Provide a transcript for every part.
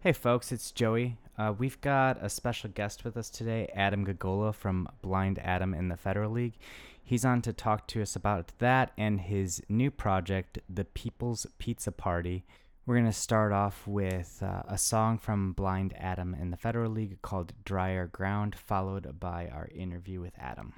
Hey, folks, it's Joey. Uh, we've got a special guest with us today, Adam Gagola from Blind Adam and the Federal League. He's on to talk to us about that and his new project, The People's Pizza Party. We're going to start off with uh, a song from Blind Adam and the Federal League called Drier Ground, followed by our interview with Adam.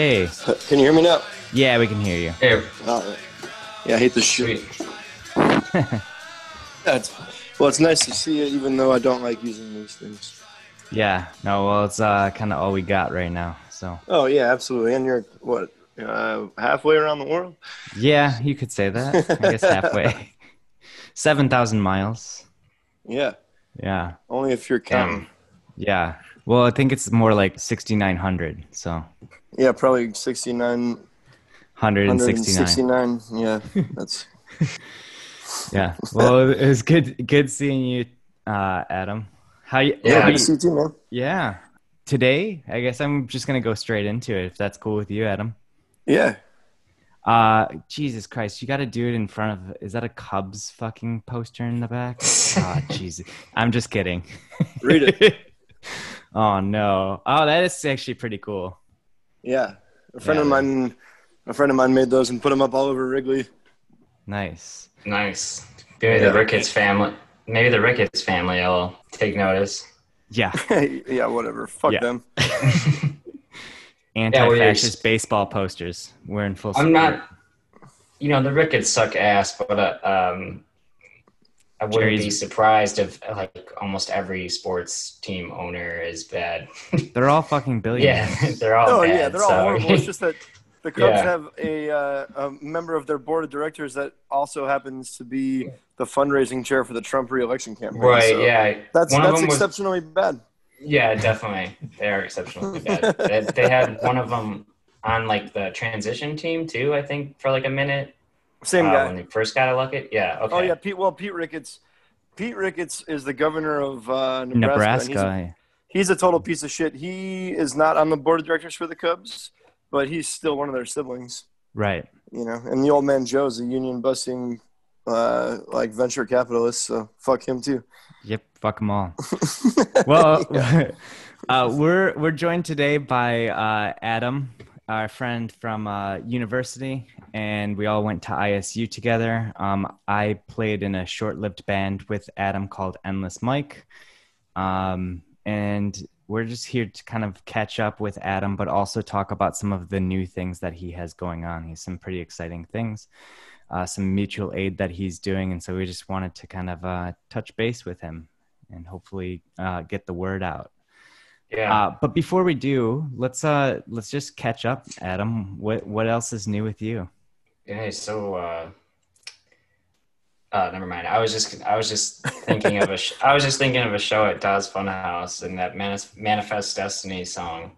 Hey, Can you hear me now? yeah, we can hear you. Hey, Oh, yeah, I hate this shit. sweet. Yeah, it's, well, it's nice to see it, even though I don't like using these things. Yeah, no, well, it's uh, kind of all we got right now. So, Oh yeah, absolutely. And you're what uh, halfway around the world? yeah, you could say that. I guess halfway. 7,000 miles. Yeah, Yeah. only if you're counting. Yeah. Well, I think it's more like 6,900. So Yeah, probably 69, 169. 169. Yeah, that's Yeah. Well, it was good good seeing you, uh, Adam. How you? Yeah, Good you- to see you too, man. yeah. Today, I guess I'm just gonna go straight into it if that's cool with you, Adam. Yeah, Uh, Jesus Christ, you got to do it in front of. Is that a Cubs fucking poster in the back? oh, Jesus. I'm just kidding. Read it. oh no. Oh, that is actually pretty cool. yeah. A friend Yeah, of man. mine, a friend of mine made those and put them up all over Wrigley. Nice. Nice. Maybe Yeah. the Ricketts family. Maybe the Ricketts family will take notice. Yeah. yeah, whatever. Fuck Yeah. them. Anti-fascist baseball posters. We're in full. I'm support. not. You know the Ricketts suck ass, but uh, um, I wouldn't be surprised if like almost every sports team owner is bad. They're all fucking billionaires. yeah, they're all. Oh bad, yeah, they're all so- horrible. It's just that the Cubs Yeah. have a, uh, a member of their board of directors that also happens to be the fundraising chair for the Trump reelection campaign. right. so yeah. that's One that's them was- exceptionally bad. Yeah, definitely. They are exceptionally bad. they, they had one of them on like the transition team too. I think for like a minute Same uh, guy. when they first got elected. Yeah. Okay. Oh yeah, Pete. Well, Pete Ricketts. Pete Ricketts is the governor of uh, Nebraska. and he's a- he's a total piece of shit. He is not on the board of directors for the Cubs, but he's still one of their siblings. Right. You know, and the old man Joe's a union busting, uh, like venture capitalist. So fuck him too. Yep. Fuck them all. well, uh, we're we're joined today by uh, Adam, our friend from uh, university, and we all went to ISU together. Um, I played in a short-lived band with Adam called Endless Mike, um, and we're just here to kind of catch up with Adam, but also talk about some of the new things that he has going on. He's some pretty exciting things. Uh, some mutual aid that he's doing, and so we just wanted to kind of uh, touch base with him and hopefully uh, get the word out. Yeah. Uh, but before we do, let's uh let's just catch up, Adam. What what else is new with you? Yeah, so uh, uh, never mind. I was just I was just thinking of a sh- I was just thinking of a show at Dawes Funhouse and that Manis- Manifest Destiny song.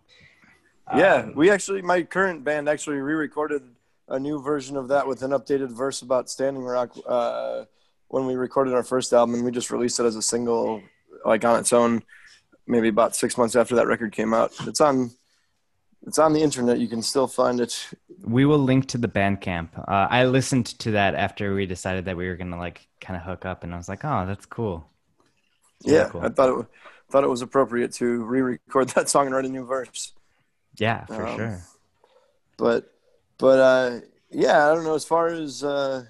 Yeah, Um, we actually, my current band actually re-recorded a new version of that with an updated verse about Standing Rock uh, when we recorded our first album, and we just released it as a single, like on its own, maybe about six months after that record came out. It's on, it's on the internet. You can still find it. We will link to the Bandcamp. Uh, I listened to that after we decided that we were gonna like kind of hook up, and I was like, oh, that's cool. Very Yeah, cool. I thought it thought it was appropriate to re-record that song and write a new verse. Yeah, for Um, sure. but but uh yeah i don't know as far as uh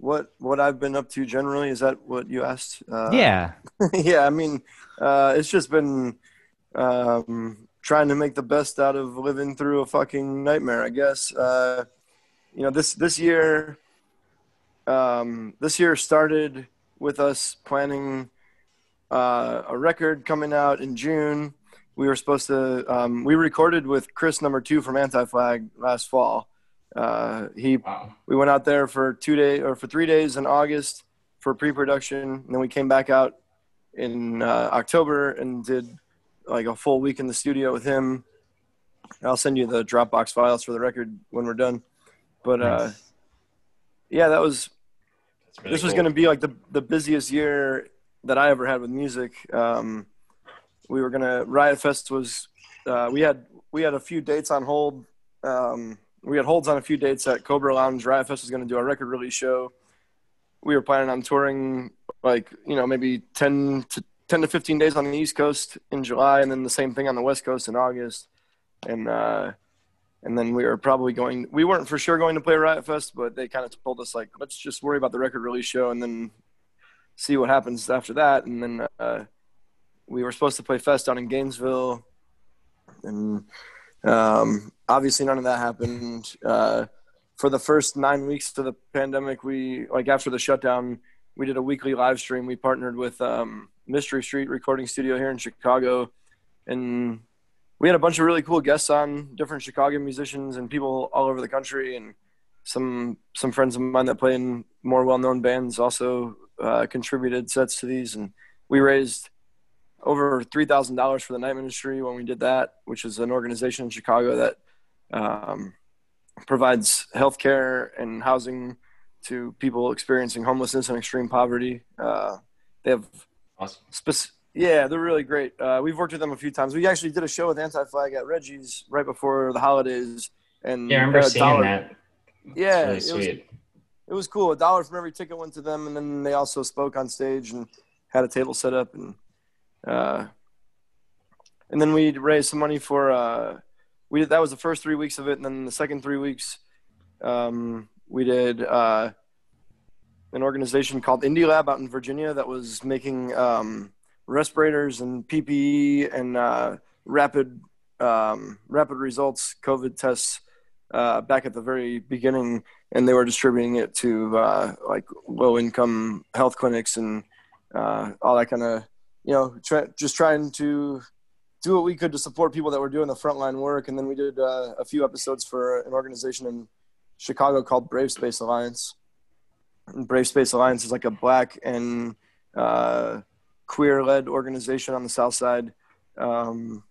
what what i've been up to generally is that what you asked? Uh yeah, yeah i mean uh it's just been um trying to make the best out of living through a fucking nightmare i guess. Uh you know this this year um this year started with us planning uh a record coming out in june. We were supposed to um, we recorded with chris number two from anti-flag last fall uh, he Wow. we went out there for two days or for three days in august for pre-production and then we came back out in uh, october and did like a full week in the studio with him i'll send you the dropbox files for the record when we're done but uh, Nice. yeah that was really this was cool. going to be like the the busiest year that I ever had with music. Um, we were gonna Riot Fest was uh, we had we had a few dates on hold. Um, we had holds on a few dates at Cobra Lounge. Riot Fest was going to do a record release show. We were planning on touring like you know maybe ten to ten to fifteen days on the East Coast in July, and then the same thing on the West Coast in August. And uh, and then we were probably going. We weren't for sure going to play Riot Fest, but they kind of told us like, let's just worry about the record release show and then see what happens after that. And then uh, we were supposed to play Fest down in Gainesville, and um, obviously none of that happened. Uh, for the first nine weeks of the pandemic, we like after the shutdown, we did a weekly live stream. We partnered with um, Mystery Street Recording Studio here in Chicago, and we had a bunch of really cool guests on, different Chicago musicians and people all over the country, and some some friends of mine that play in more well-known bands also uh, contributed sets to these, and we raised over three thousand dollars for the Night Ministry when we did that, which is an organization in Chicago that um, provides healthcare and housing to people experiencing homelessness and extreme poverty. Uh, they have Awesome. Spec- yeah, they're really great. Uh, we've worked with them a few times. We actually did a show with Anti Flag at Reggie's right before the holidays, and Yeah, I remember seeing dollar- that. Yeah, It's it really was sweet. it was cool. A dollar from every ticket went to them, and then they also spoke on stage and had a table set up, and uh, and then we raised some money for uh, we did, that was the first three weeks of it, and then the second three weeks um, we did uh, an organization called Indie Lab out in Virginia that was making um, respirators and PPE and uh, rapid um, rapid results COVID tests uh, back at the very beginning, and they were distributing it to uh, like low income health clinics and uh, all that kind of you know just trying to do what we could to support people that were doing the frontline work. And then we did uh, a few episodes for an organization in Chicago called Brave Space Alliance. And Brave Space Alliance is like a black and uh, queer-led organization on the South Side. Um,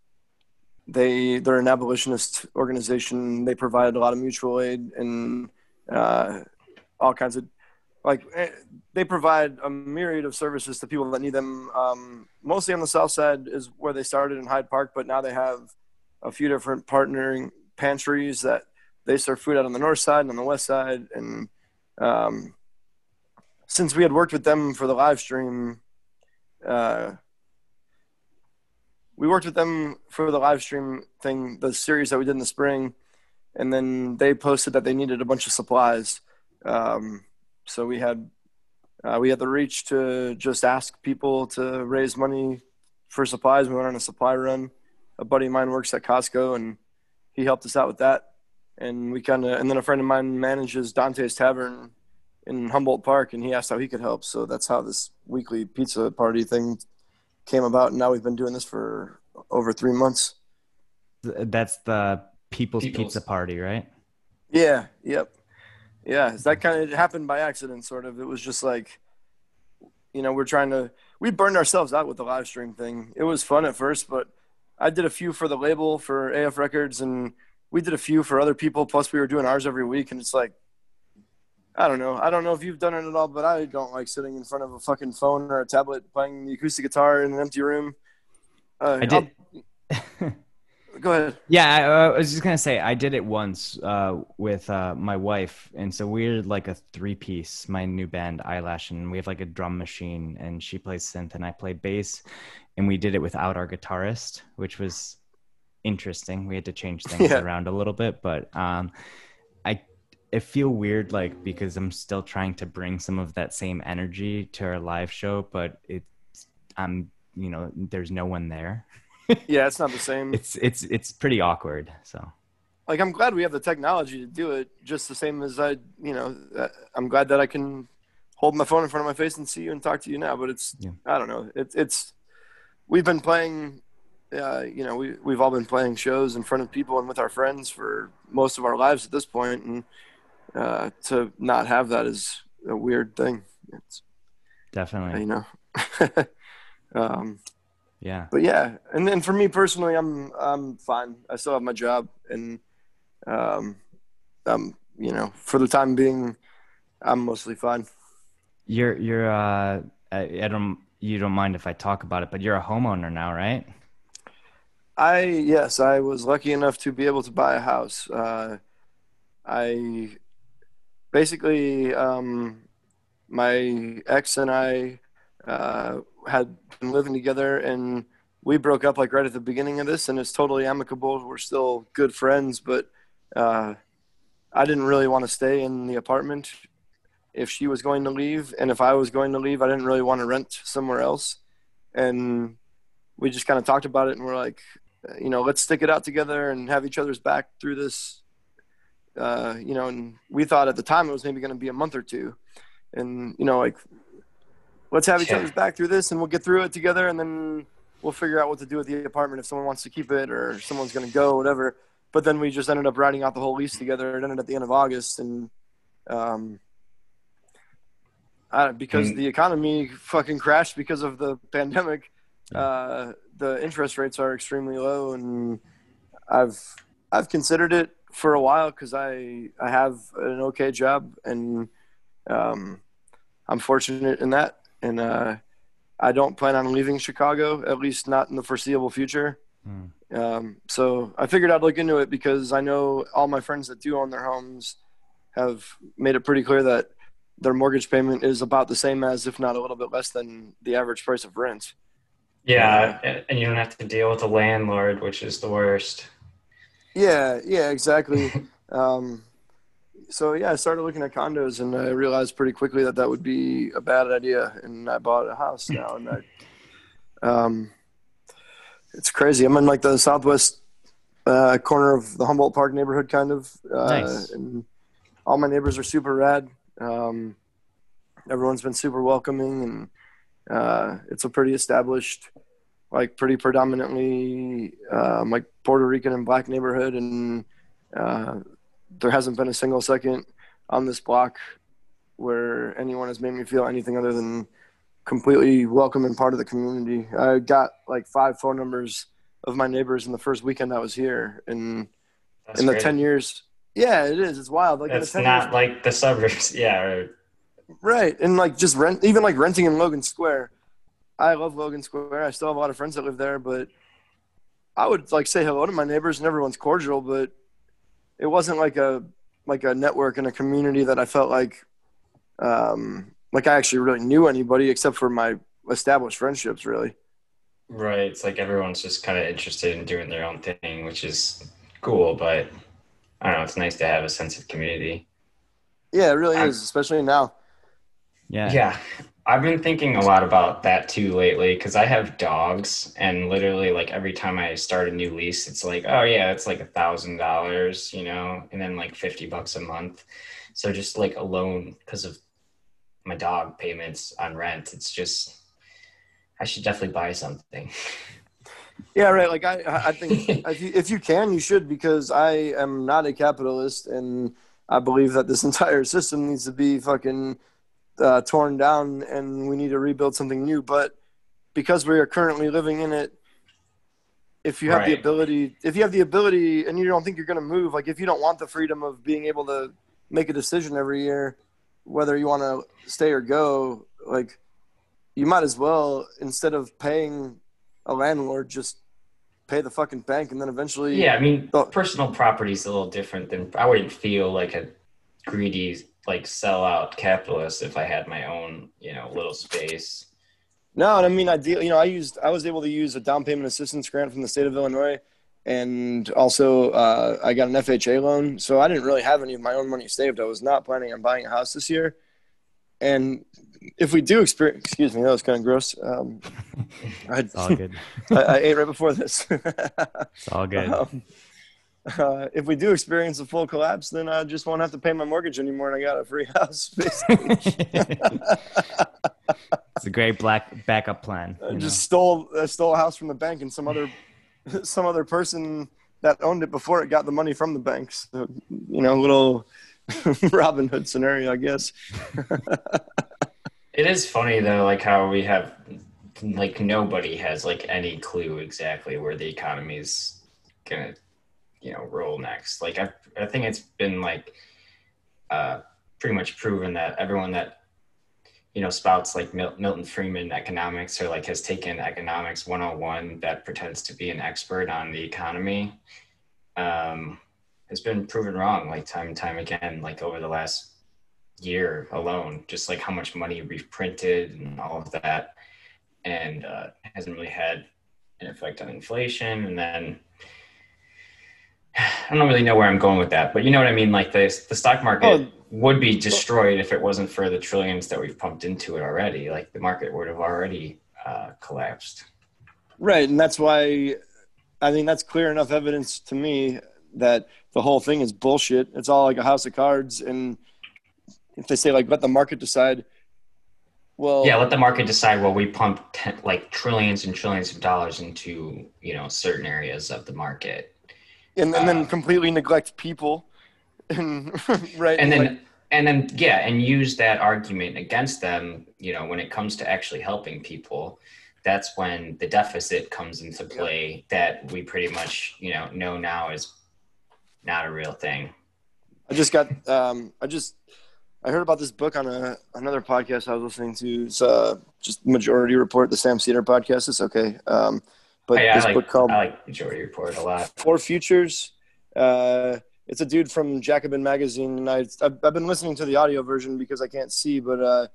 they they're an abolitionist organization. They provide a lot of mutual aid and uh, all kinds of like eh, they provide a myriad of services to people that need them. Um, mostly on the south side is where they started in Hyde Park, but now they have a few different partnering pantries that they serve food out on the north side and on the west side. And um, since we had worked with them for the live stream, uh, we worked with them for the live stream thing, the series that we did in the spring, and then they posted that they needed a bunch of supplies. Um, so we had uh, we had the reach to just ask people to raise money for supplies. We went on a supply run. A buddy of mine works at Costco, and he helped us out with that. And we kind of, and then a friend of mine manages Dante's Tavern in Humboldt Park, and he asked how he could help. So that's how this weekly pizza party thing came about. And now we've been doing this for over three months. That's the People's, People's. Pizza Party, right? Yeah. Yep. Yeah. That kind of happened by accident, sort of. It was just like, you know, we're trying to, we burned ourselves out with the live stream thing. It was fun at first, but I did a few for the label for AF Records and we did a few for other people. Plus, we were doing ours every week. And it's like, I don't know. I don't know if you've done it at all, but I don't like sitting in front of a fucking phone or a tablet playing the acoustic guitar in an empty room. Uh, I did. Go ahead. Yeah, I, I was just gonna say I did it once uh, with uh, my wife, and so we're like a three-piece. My new band Eyelash, and we have like a drum machine, and she plays synth, and I play bass, and we did it without our guitarist, which was interesting. We had to change things Yeah. around a little bit, but um, I it feel weird like because I'm still trying to bring some of that same energy to our live show, but it's I'm you know there's no one there. Yeah, it's not the same. It's it's it's pretty awkward. So. like I'm glad we have the technology to do it. Just the same as I, you know, uh, I'm glad that I can hold my phone in front of my face and see you and talk to you now. But it's, Yeah. I don't know. It's it's we've been playing. Uh, you know, we we've all been playing shows in front of people and with our friends for most of our lives at this point, and uh, to not have that is a weird thing. It's Definitely. you know. um, Yeah. but yeah, and then for me personally, I'm I'm fine. I still have my job, and um, um, you know, for the time being, I'm mostly fine. You're you're uh I, I don't you don't mind if I talk about it, but you're a homeowner now, right? I yes, I was lucky enough to be able to buy a house. Uh, I basically um, my ex and I uh, had been living together, and we broke up like right at the beginning of this, and it's totally amicable. We're still good friends, but uh, I didn't really want to stay in the apartment if she was going to leave, and if I was going to leave, I didn't really want to rent somewhere else, and we just kind of talked about it, and we're like, you know, let's stick it out together and have each other's back through this. Uh, you know, and we thought at the time it was maybe going to be a month or two, and you know, like, let's have each Yeah. other's back through this, and we'll get through it together, and then we'll figure out what to do with the apartment if someone wants to keep it or someone's going to go, whatever. But then we just ended up writing out the whole lease together. It ended at the end of August, and um, uh, because Mm. the economy fucking crashed because of the pandemic, uh, the interest rates are extremely low, and I've I've considered it for a while because I I have an okay job and um, I'm fortunate in that, and uh, I don't plan on leaving Chicago at least not in the foreseeable future. Hmm. Um, so I figured I'd look into it because I know all my friends that do own their homes have made it pretty clear that their mortgage payment is about the same as, if not a little bit less than the average price of rent. Yeah, and- and you don't have to deal with the landlord, which is the worst. Yeah, yeah, exactly. um, so yeah, I started looking at condos, and I realized pretty quickly that that would be a bad idea, and I bought a house now, and I, um, it's crazy. I'm in like the southwest uh, corner of the Humboldt Park neighborhood, kind of, uh, Nice. and all my neighbors are super rad. Um, everyone's been super welcoming, and uh, it's a pretty established like pretty predominantly um, like Puerto Rican and black neighborhood, and uh, there hasn't been a single second on this block where anyone has made me feel anything other than completely welcome and part of the community. I got like five phone numbers of my neighbors in the first weekend I was here, and That's in the great. ten years, yeah, it is. It's wild. Like in the That's 10 not years, like the suburbs. Yeah, or Right, and like just rent, even like renting in Logan Square. I love Logan Square. I still have a lot of friends that live there, but I would like say hello to my neighbors, and everyone's cordial. But it wasn't like a like a network and a community that I felt like um, like I actually really knew anybody except for my established friendships. Really, Right. It's like everyone's just kind of interested in doing their own thing, which is cool, but I don't know. It's nice to have a sense of community. yeah, it really I'm- is, especially now. Yeah. Yeah. I've been thinking a lot about that too lately because I have dogs, and literally, like every time I start a new lease, it's like, oh, yeah, it's like a thousand dollars, you know, and then like 50 bucks a month. So just like alone because of my dog payments on rent, it's just, I should definitely buy something. Yeah, right. Like I, I think if you, if you can, you should because I am not a capitalist, and I believe that this entire system needs to be fucking uh, torn down, and we need to rebuild something new. But because we are currently living in it, if you have the ability, if you have the ability, and you don't think you're going to move, like if you don't want the freedom of being able to make a decision every year, whether you want to stay or go, like you might as well instead of paying a landlord just pay the fucking bank and then eventually Yeah, I mean, Oh. personal property is a little different than I wouldn't feel like a greedy, like sellout capitalist if I had my own, you know, little space. no and i mean ideal you know i used i was able to use a down payment assistance grant from the state of illinois and also uh, i got an fha loan so i didn't really have any of my own money saved i was not planning on buying a house this year and if we do experience excuse me that was kind of gross um, I, It's all good. I, I ate right before this It's all good. Um, uh, if we do experience a full collapse, then I just won't have to pay my mortgage anymore, and I got a free house. basically. it's a great black backup plan. I you know? just stole I stole a house from the bank, and some other some other person that owned it before it got the money from the bank. So you know, little Robin Hood scenario, I guess. It is funny though, like how we have, like nobody has like any clue exactly where the economy's gonna, you know, roll next. Like I, I think it's been like, uh, pretty much proven that everyone that, you know, spouts like Mil- Milton Friedman economics or like has taken economics 101 that pretends to be an expert on the economy, um, has been proven wrong like time and time again, like over the last year alone, just like how much money we've printed and all of that, and uh, hasn't really had an effect on inflation. And then I don't really know where I'm going with that, but you know what I mean. Like the the stock market Oh. would be destroyed if it wasn't for the trillions that we've pumped into it already. Like the market would have already uh, collapsed. Right, and that's why I think that's clear enough evidence to me that the whole thing is bullshit. It's all like a house of cards, and if they say like let the market decide, well, Yeah, let the market decide. Well, we pump ten, like trillions and trillions of dollars into you know certain areas of the market. And, and then uh, completely neglect people, and right, and then like, and then yeah and use that argument against them you know when it comes to actually helping people. That's when the deficit comes into play that we pretty much you know know now is not a real thing. I just got um, I just I heard about this book on a another podcast I was listening to. It's uh, just Majority Report, the Sam Seder podcast. It's okay, um, but yeah, this I like book called I like Majority Report a lot. Four Futures. Uh, it's a dude from Jacobin magazine, and I I've, I've been listening to the audio version because I can't see, but uh,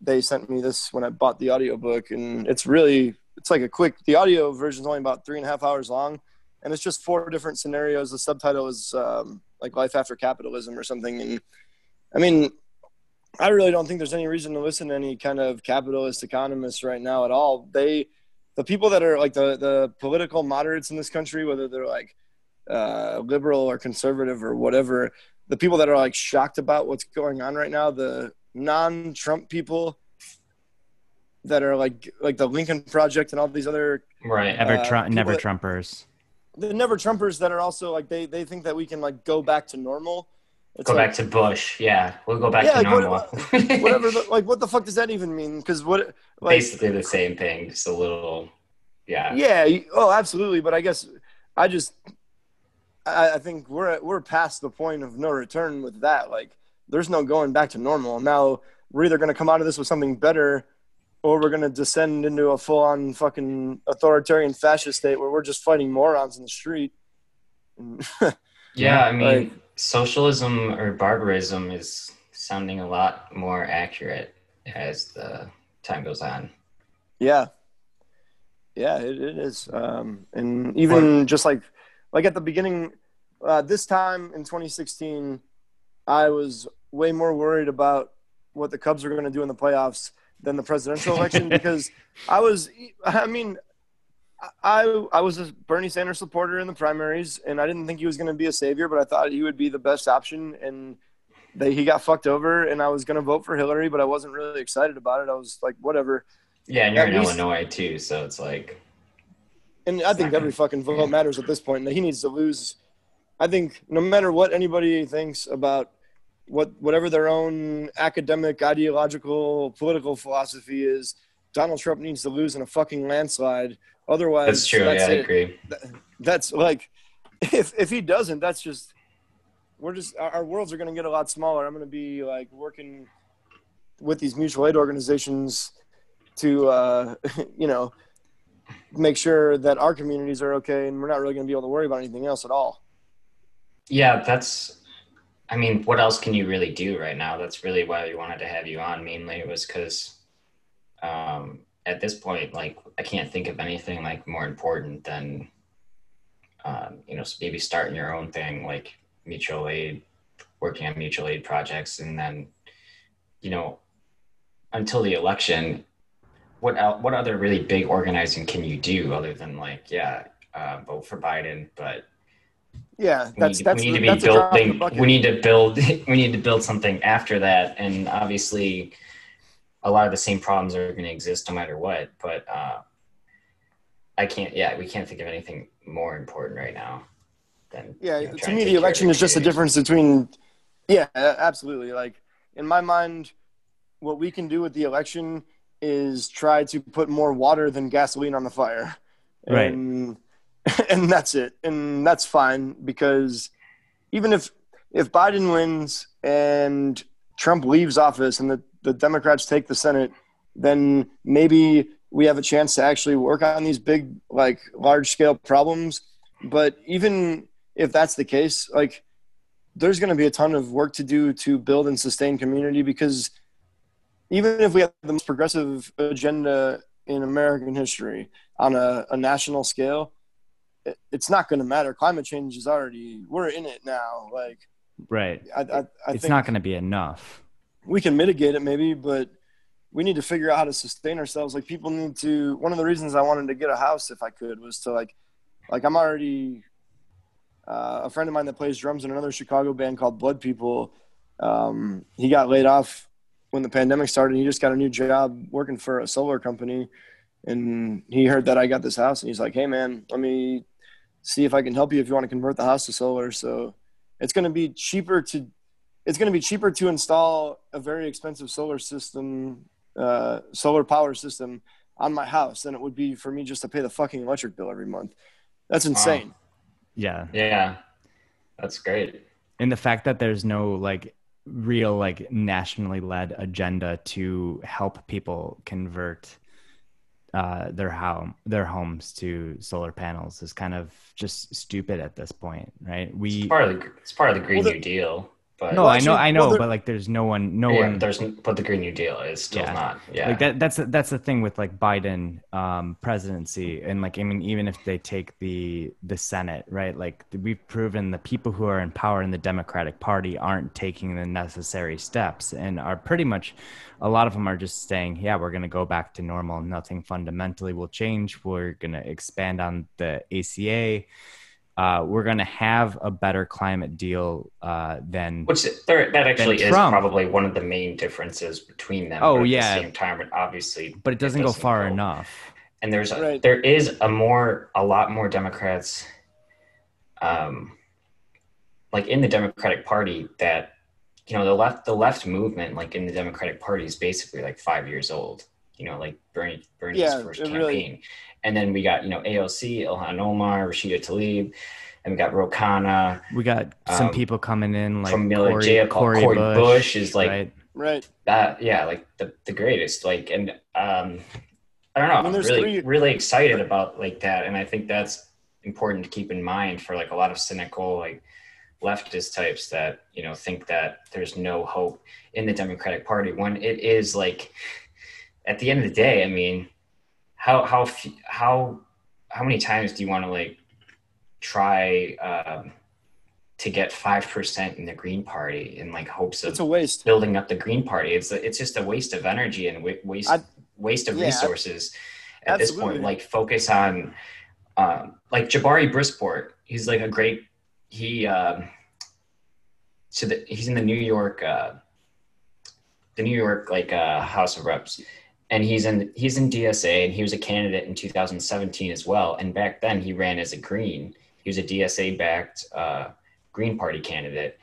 they sent me this when I bought the audio book, and it's really it's like a quick. The audio version is only about three and a half hours long, and it's just four different scenarios. The subtitle is um, like "Life After Capitalism" or something, and I mean. I really don't think there's any reason to listen to any kind of capitalist economists right now at all. They, the people that are like the the political moderates in this country, whether they're like uh, liberal or conservative or whatever, the people that are like shocked about what's going on right now, the non-Trump people that are like like the Lincoln Project and all these other right Ever uh, Trump, people never that- Trumpers. the never Trumpers that are also like they they think that we can like go back to normal. It's go like, back to bush yeah we'll go back Yeah, to like, normal whatever. The, like, what the fuck does that even mean? Because what like basically the same thing just a little yeah Yeah. Oh, absolutely. But I guess I just I, I think we're we're past the point of no return with that. Like, there's no going back to normal now. we're either going to come out of this with something better or we're going to descend into a full on fucking authoritarian fascist state where we're just fighting morons in the street. Yeah, I mean, Like- socialism or barbarism is sounding a lot more accurate as the time goes on. Yeah. Yeah, it, it is. Um, and even just like like at the beginning, uh, this time in 2016, I was way more worried about what the Cubs were going to do in the playoffs than the presidential election because I was, I mean, I I was a Bernie Sanders supporter in the primaries, and I didn't think he was going to be a savior, but I thought he would be the best option, and they, he got fucked over, and I was going to vote for Hillary, but I wasn't really excited about it. I was like, whatever. Yeah, and you're At in least- Illinois too, so it's like, And I think every fucking vote matters at this point. He needs to lose. I think no matter what anybody thinks about what whatever their own academic, ideological, political philosophy is, Donald Trump needs to lose in a fucking landslide. Otherwise, that's true. That's yeah, I agree. That's like, if if he doesn't, that's just we're just our, worlds are going to get a lot smaller. I'm going to be like working with these mutual aid organizations to uh, you know make sure that our communities are okay, and we're not really going to be able to worry about anything else at all. Yeah, that's. I mean, what else can you really do right now? That's really why we wanted to have you on. Mainly it was because, um, at this point, like I can't think of anything like more important than, um, you know, maybe starting your own thing like mutual aid, working on mutual aid projects, and then, you know, until the election, what el- what other really big organizing can you do other than like yeah, uh, vote for Biden, but Yeah, that's need, that's we need to that's be a drop in the building we need to build we need to build something after that and obviously a lot of the same problems are going to exist no matter what but uh i can't yeah we can't think of anything more important right now than Yeah, you know, to me, take the election is just a difference between. Yeah, absolutely. Like in my mind, what we can do with the election is try to put more water than gasoline on the fire, Right. and and that's it, and that's fine because even if if Biden wins and Trump leaves office and the the Democrats take the Senate, then maybe we have a chance to actually work on these big, like large scale problems. But even if that's the case, like there's going to be a ton of work to do to build and sustain community because even if we have the most progressive agenda in American history on a, a national scale, it, it's not going to matter. Climate change is already, we're in it now. Like, Right. I, I, I it's not going to be enough. We can mitigate it maybe, but we need to figure out how to sustain ourselves. Like people need to. One of the reasons I wanted to get a house, if I could, was to like, like I'm already uh, a friend of mine that plays drums in another Chicago band called Blood People. Um, he got laid off when the pandemic started. He just got a new job working for a solar company, and he heard that I got this house, and he's like, "Hey man, let me see if I can help you if you want to convert the house to solar." So it's going to be cheaper to it's going to be cheaper to install a very expensive solar system, uh, solar power system on my house than it would be for me just to pay the fucking electric bill every month. That's insane. Yeah. yeah that's great and the fact that there's no like real like nationally led agenda to help people convert uh, their home their homes to solar panels is kind of just stupid at this point, right? it's We part of the it's part of the green Well, the- new deal but no, Well, I know, I know, well, but like, there's no one, no yeah, one. there's but the green new deal is still Yeah. not yeah Like that, that's that's the thing with like Biden um, presidency, and like I mean, even if they take the the Senate, right? Like we've proven the people who are in power in the Democratic Party aren't taking the necessary steps, and are pretty much a lot of them are just saying, yeah, we're gonna go back to normal. Nothing fundamentally will change. We're gonna expand on the ACA. Uh, we're gonna have a better climate deal uh, than Which there, that actually is Trump- probably one of the main differences between them. Oh, but at yeah. the same time, it obviously, but it doesn't, go far go- enough. And there's a, Right. there is a more a lot more Democrats, um, like in the Democratic Party that you know the left the left movement like in the Democratic Party is basically like five years old. You know, like Bernie Bernie's Yeah, first campaign, really- and then we got you know AOC, Ilhan Omar, Rashida Tlaib, and we got Ro Khanna. We got some Um, people coming in like from Miller Cory, Jail called Cory Cory Bush, Bush is, like, right? Right. that yeah like the, the greatest like and um i don't know I mean, i'm really three- really excited about like that and i think that's important to keep in mind for like a lot of cynical like leftist types that you know think that there's no hope in the democratic party when it is like at the end of the day i mean how how how how many times do you want to like try um to get 5% in the green party in like hopes of It's a waste. building up the green party? It's it's just a waste of energy and waste I- waste of yeah, resources at this point. Like focus on um like jabari brisport he's like a great he um so the, he's in the new york uh the new york like uh house of reps and he's in he's in dsa and he was a candidate in 2017 as well and back then he ran as a green he was a dsa backed uh green party candidate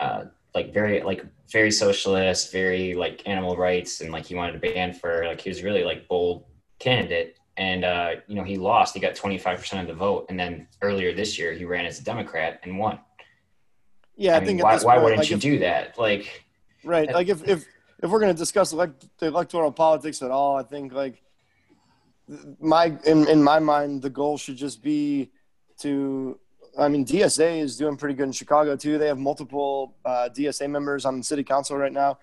uh like very like very socialist, very like animal rights, and like he wanted to ban for like he was really like bold candidate. And uh, you know he lost. He got twenty five percent of the vote, and then earlier this year he ran as a Democrat and won. Yeah, I, I, mean, think why, why point, wouldn't like, you if- do that? Like, Right. Like if if if we're gonna discuss elect, the electoral politics at all, I think like my in in my mind the goal should just be to. I mean, DSA is doing pretty good in Chicago too. They have multiple uh, DSA members on the city council right now,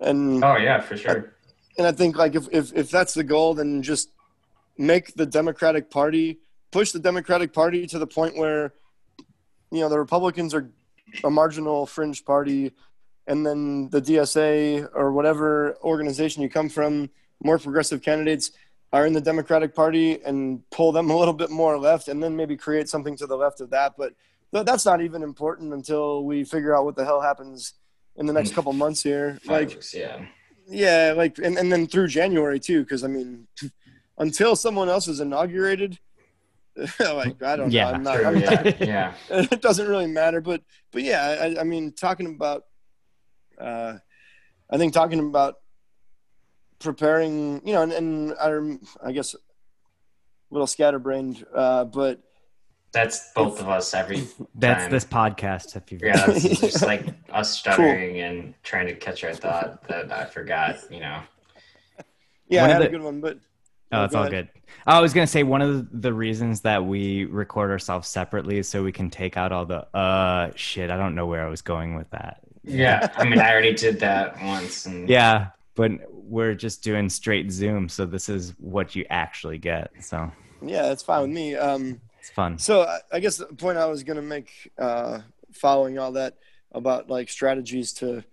and oh yeah, for sure. and I think like if, if if that's the goal, then just make the Democratic Party push the Democratic Party to the point where you know the Republicans are a marginal fringe party, and then the DSA or whatever organization you come from, more progressive candidates are in the Democratic Party and pull them a little bit more left, and then maybe create something to the left of that. But that's not even important until we figure out what the hell happens in the next hmm. couple months here. Like yeah, yeah, like and, and then through January too, because I mean, until someone else is inaugurated, like I don't Yeah. know, I'm not, True, I'm yeah, yeah. it doesn't really matter. But but yeah, I, I mean, talking about, uh, I think talking about preparing, you know, and, and I'm I guess a little scatterbrained, uh, but That's both of us every That's time. this podcast. If you Yeah, that's just like us stuttering and trying to catch our thought that I forgot. You know. yeah, One I of had a good one, but Oh, Oh, it's go all ahead. good. I was gonna say one of the reasons that we record ourselves separately is so we can take out all the uh shit. I don't know where I was going with that. Yeah, I mean, I already did that once, and Yeah, but we're just doing straight Zoom, so this is what you actually get. So yeah, it's fine with me. Um, it's fun. So I- I guess the point I was going to make, uh, following all that about like strategies to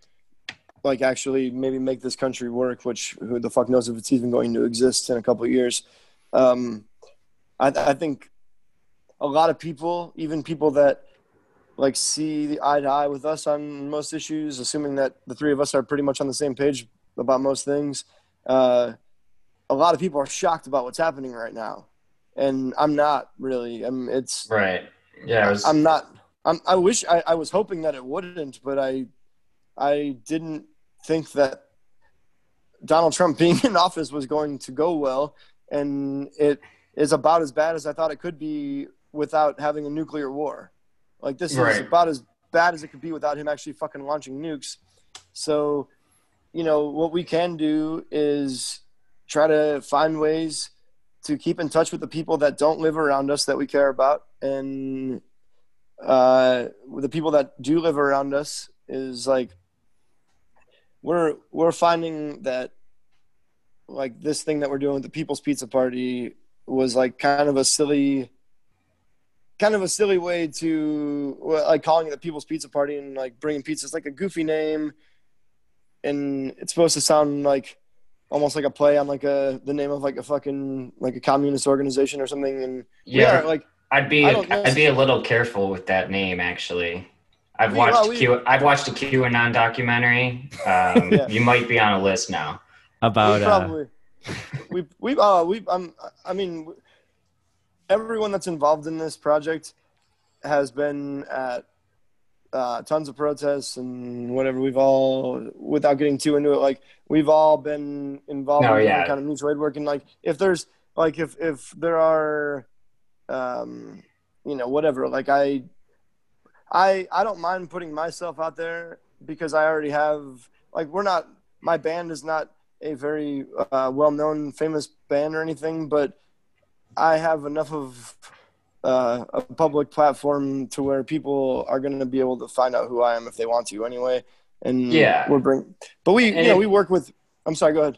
like actually maybe make this country work, which who the fuck knows if it's even going to exist in a couple of years. Um, I, I think a lot of people, even people that like see the eye to eye with us on most issues, assuming that the three of us are pretty much on the same page about most things, uh, a lot of people are shocked about what's happening right now and I'm not really. I'm. It's. right. Yeah, was. I'm not. I'm, I wish I, I was hoping that it wouldn't, but I, I didn't think that Donald Trump being in office was going to go well, and it is about as bad as I thought it could be without having a nuclear war. Like this is about as bad as it could be without him actually fucking launching nukes. So, you know, what we can do is try to find ways to keep in touch with the people that don't live around us that we care about and uh, the people that do live around us is like we're we're finding that like this thing that we're doing with the people's pizza party was like kind of a silly kind of a silly way to like calling it the people's pizza party and like bringing pizza it's like a goofy name and it's supposed to sound like almost like a play on like a the name of like a fucking like a communist organization or something and yeah, are like I'd be. I don't know. I'd be a little careful with that name, actually. I've watched well, we- Q. I've watched a QAnon documentary. Um, Yeah. You might be on a list now. About we uh, we we uh we um I mean everyone that's involved in this project has been at uh, tons of protests and whatever. We've all, without getting too into it, like we've all been involved No, in yeah. kind of mutual aid work. And like, if there's like, if if there are, um, you know, whatever. Like I, I I don't mind putting myself out there because I already have like we're not. My band is not a very uh, well-known, famous band or anything, but I have enough of uh, a public platform to where people are going to be able to find out who I am if they want to, anyway. And Yeah. we're bring. But we, And you know, it- we work with. I'm sorry. Go ahead.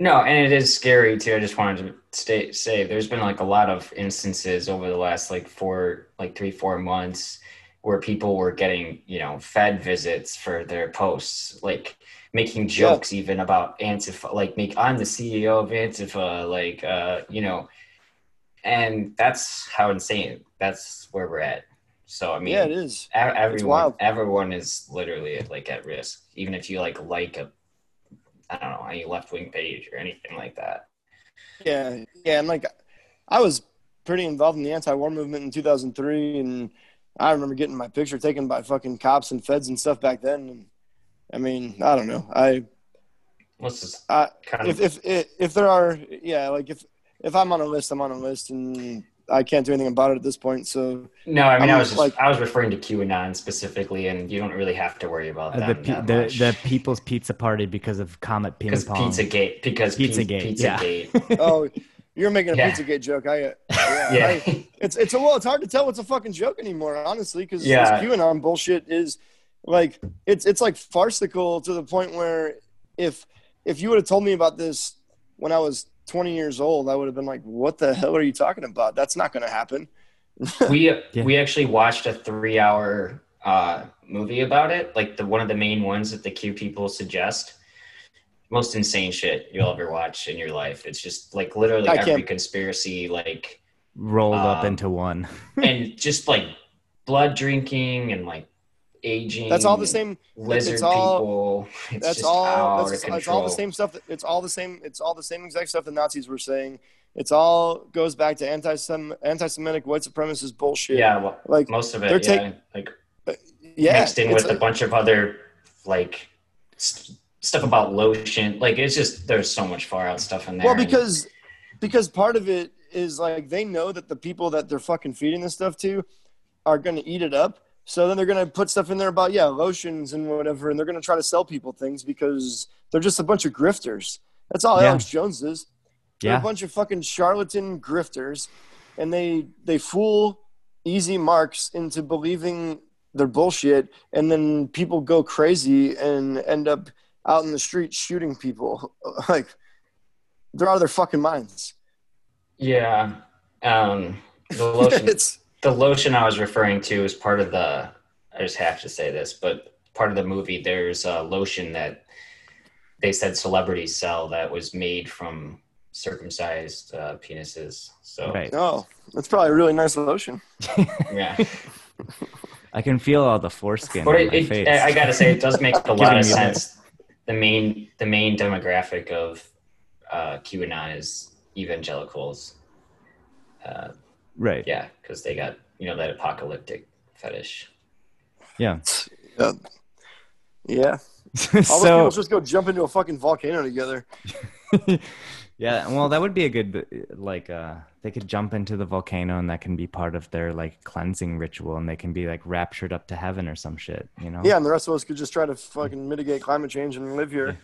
No, and it is scary too. I just wanted to stay, say there's been like a lot of instances over the last like four, like three, four months where people were getting, you know, Fed visits for their posts, like making jokes even about Antifa, like make I'm the CEO of Antifa, like, uh, you know, and that's how insane. That's where we're at. So I mean, yeah, it is. everyone, everyone is literally like at risk, even if you like like a, I don't know, any left wing page or anything like that. Yeah, yeah, and like I was pretty involved in the anti-war movement in 2003, and I remember getting my picture taken by fucking cops and feds and stuff back then. And I mean, I don't know. I, Let's just I kind of if if if there are, yeah, like if if I'm on a list, I'm on a list, and I can't do anything about it at this point. So no. I mean, I'm I was just like- I was referring to QAnon specifically, and you don't really have to worry about Uh, that. the, pe- that the much. the People's Pizza Party because of Comet Ping because Pong. Pizzagate because Pi- Pizzagate, yeah. Pizzagate. oh, you're making a Yeah. Pizzagate joke. I yeah. yeah. I- it's it's a well, it's hard to tell what's a fucking joke anymore, honestly, because Yeah. this QAnon bullshit is like it's it's like farcical to the point where if if you would have told me about this when I was 20 years old, I would have been like, "What the hell are you talking about? That's not going to happen." we Yeah. we actually watched a three hour uh, movie about it, like the one of the main ones that the Q people suggest. Most insane shit you'll ever watch in your life. It's just like literally I every can't- conspiracy, like rolled up Um, into one. and just like blood drinking and like aging. That's all the same. Lizard it's all- people. It's That's just all. That's it's all the same stuff. That, it's all the same. It's all the same exact stuff the Nazis were saying. It's all goes back to anti anti-Semitic white supremacist bullshit. Yeah, well, Like most of it. they're yeah, take- like uh, yeah, mixed in with a bunch of other like st- stuff about lotion. Like it's just there's so much far out stuff in there. Well, because because part of it is like they know that the people that they're fucking feeding this stuff to are going to eat it up. So then they're going to put stuff in there about yeah lotions and whatever, and they're going to try to sell people things because they're just a bunch of grifters. That's all Yeah. Alex Jones is. They're Yeah. a bunch of fucking charlatan grifters, and they they fool easy marks into believing their bullshit, and then people go crazy and end up out in the street shooting people. Like they're out of their fucking minds. yeah, um, the lotion, it's the lotion I was referring to is part of the. I just have to say this, but part of the movie, there's a lotion that they said celebrities sell that was made from circumcised uh, penises. So Right. oh, that's probably a really nice lotion. yeah, I can feel all the foreskin but on it, my it, face. I gotta say, it does make a lot of sense. The main the main demographic of uh, QAnon is evangelicals. Uh, right. yeah, because they got you know that apocalyptic fetish. Yeah. Yeah. Yeah. All those so people just go jump into a fucking volcano together. yeah, well, that would be a good like uh they could jump into the volcano and that can be part of their like cleansing ritual and they can be like raptured up to heaven or some shit, you know? Yeah, and the rest of us could just try to fucking mitigate climate change and live here.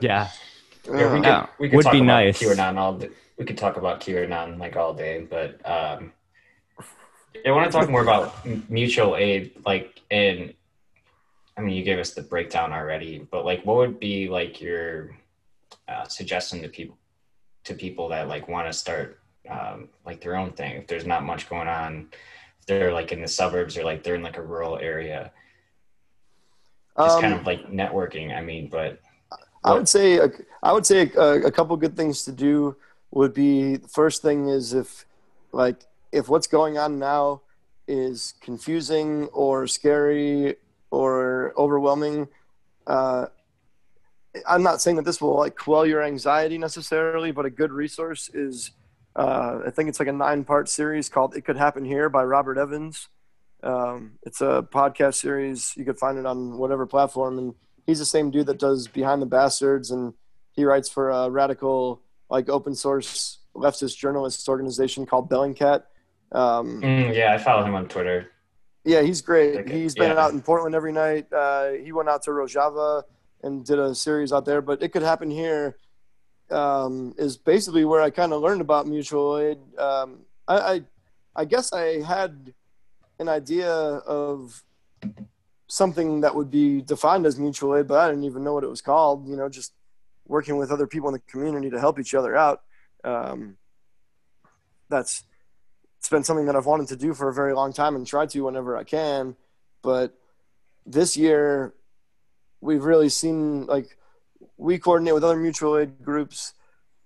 Yeah. Yeah, we Uh, could, Yeah, we could would talk be about nice. QAnon all. We could talk about QAnon like all day, but um, I want to talk more about mutual aid. Like, and I mean, you gave us the breakdown already, but like, what would be like your uh, suggestion to people to people that like want to start um, like their own thing? If there's not much going on, if they're like in the suburbs or like they're in like a rural area, just um, kind of like networking. I mean, but I would say I would say a, a couple good things to do would be the first thing is if like if what's going on now is confusing or scary or overwhelming uh, i'm not saying that this will like quell your anxiety necessarily but a good resource is uh, i think it's like a nine part series called it could happen here by robert evans. Um, it's a podcast series. You could find it on whatever platform. And he's the same dude that does behind the bastards and he writes for a radical like open source leftist journalist organization called bellingcat um, mm, yeah, I follow him on Twitter. yeah he's great Okay, he's been yeah. out in portland every night uh, he went out to rojava and did a series out there. But it could happen here. Um, is basically where I kind of learned about mutual aid. Um, I, I I guess I had an idea of something that would be defined as mutual aid, but I didn't even know what it was called. You know, just working with other people in the community to help each other out. Um, that's it's been something that I've wanted to do for a very long time and try to whenever I can. But this year, we've really seen like we coordinate with other mutual aid groups.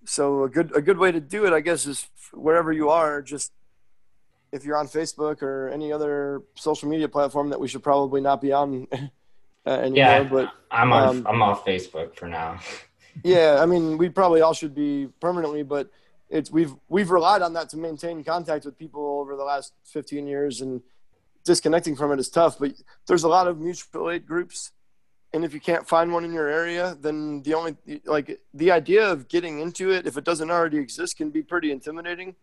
So a good a good way to do it, I guess, is wherever you are, just if you're on Facebook or any other social media platform that we should probably not be on uh, anymore. Yeah, but I'm on. um, I'm off Facebook for now. yeah, I mean, we probably all should be permanently, but it's we've we've relied on that to maintain contact with people over the last 15 years, and disconnecting from it is tough. But there's a lot of mutual aid groups, and if you can't find one in your area, then the only like the idea of getting into it, if it doesn't already exist, can be pretty intimidating.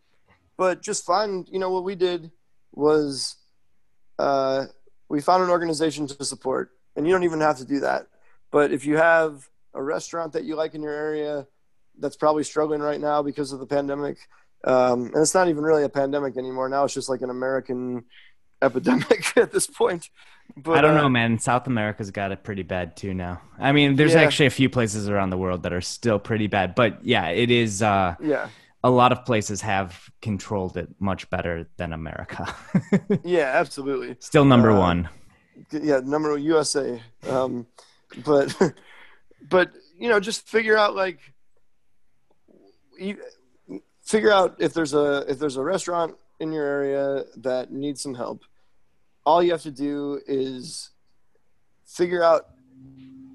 But just find, you know, what we did was uh, we found an organization to support, and you don't even have to do that. But if you have a restaurant that you like in your area that's probably struggling right now because of the pandemic, um, and it's not even really a pandemic anymore. Now it's just like an American epidemic at this point. But I don't uh, know, man. South America's got it pretty bad too now. I mean, there's Yeah. actually a few places around the world that are still pretty bad, but yeah, it is. Uh, Yeah, a lot of places have controlled it much better than America. yeah, absolutely. still number Uh, one. yeah number usa um but but you know just figure out like figure out if there's a if there's a restaurant in your area that needs some help. All you have to do is figure out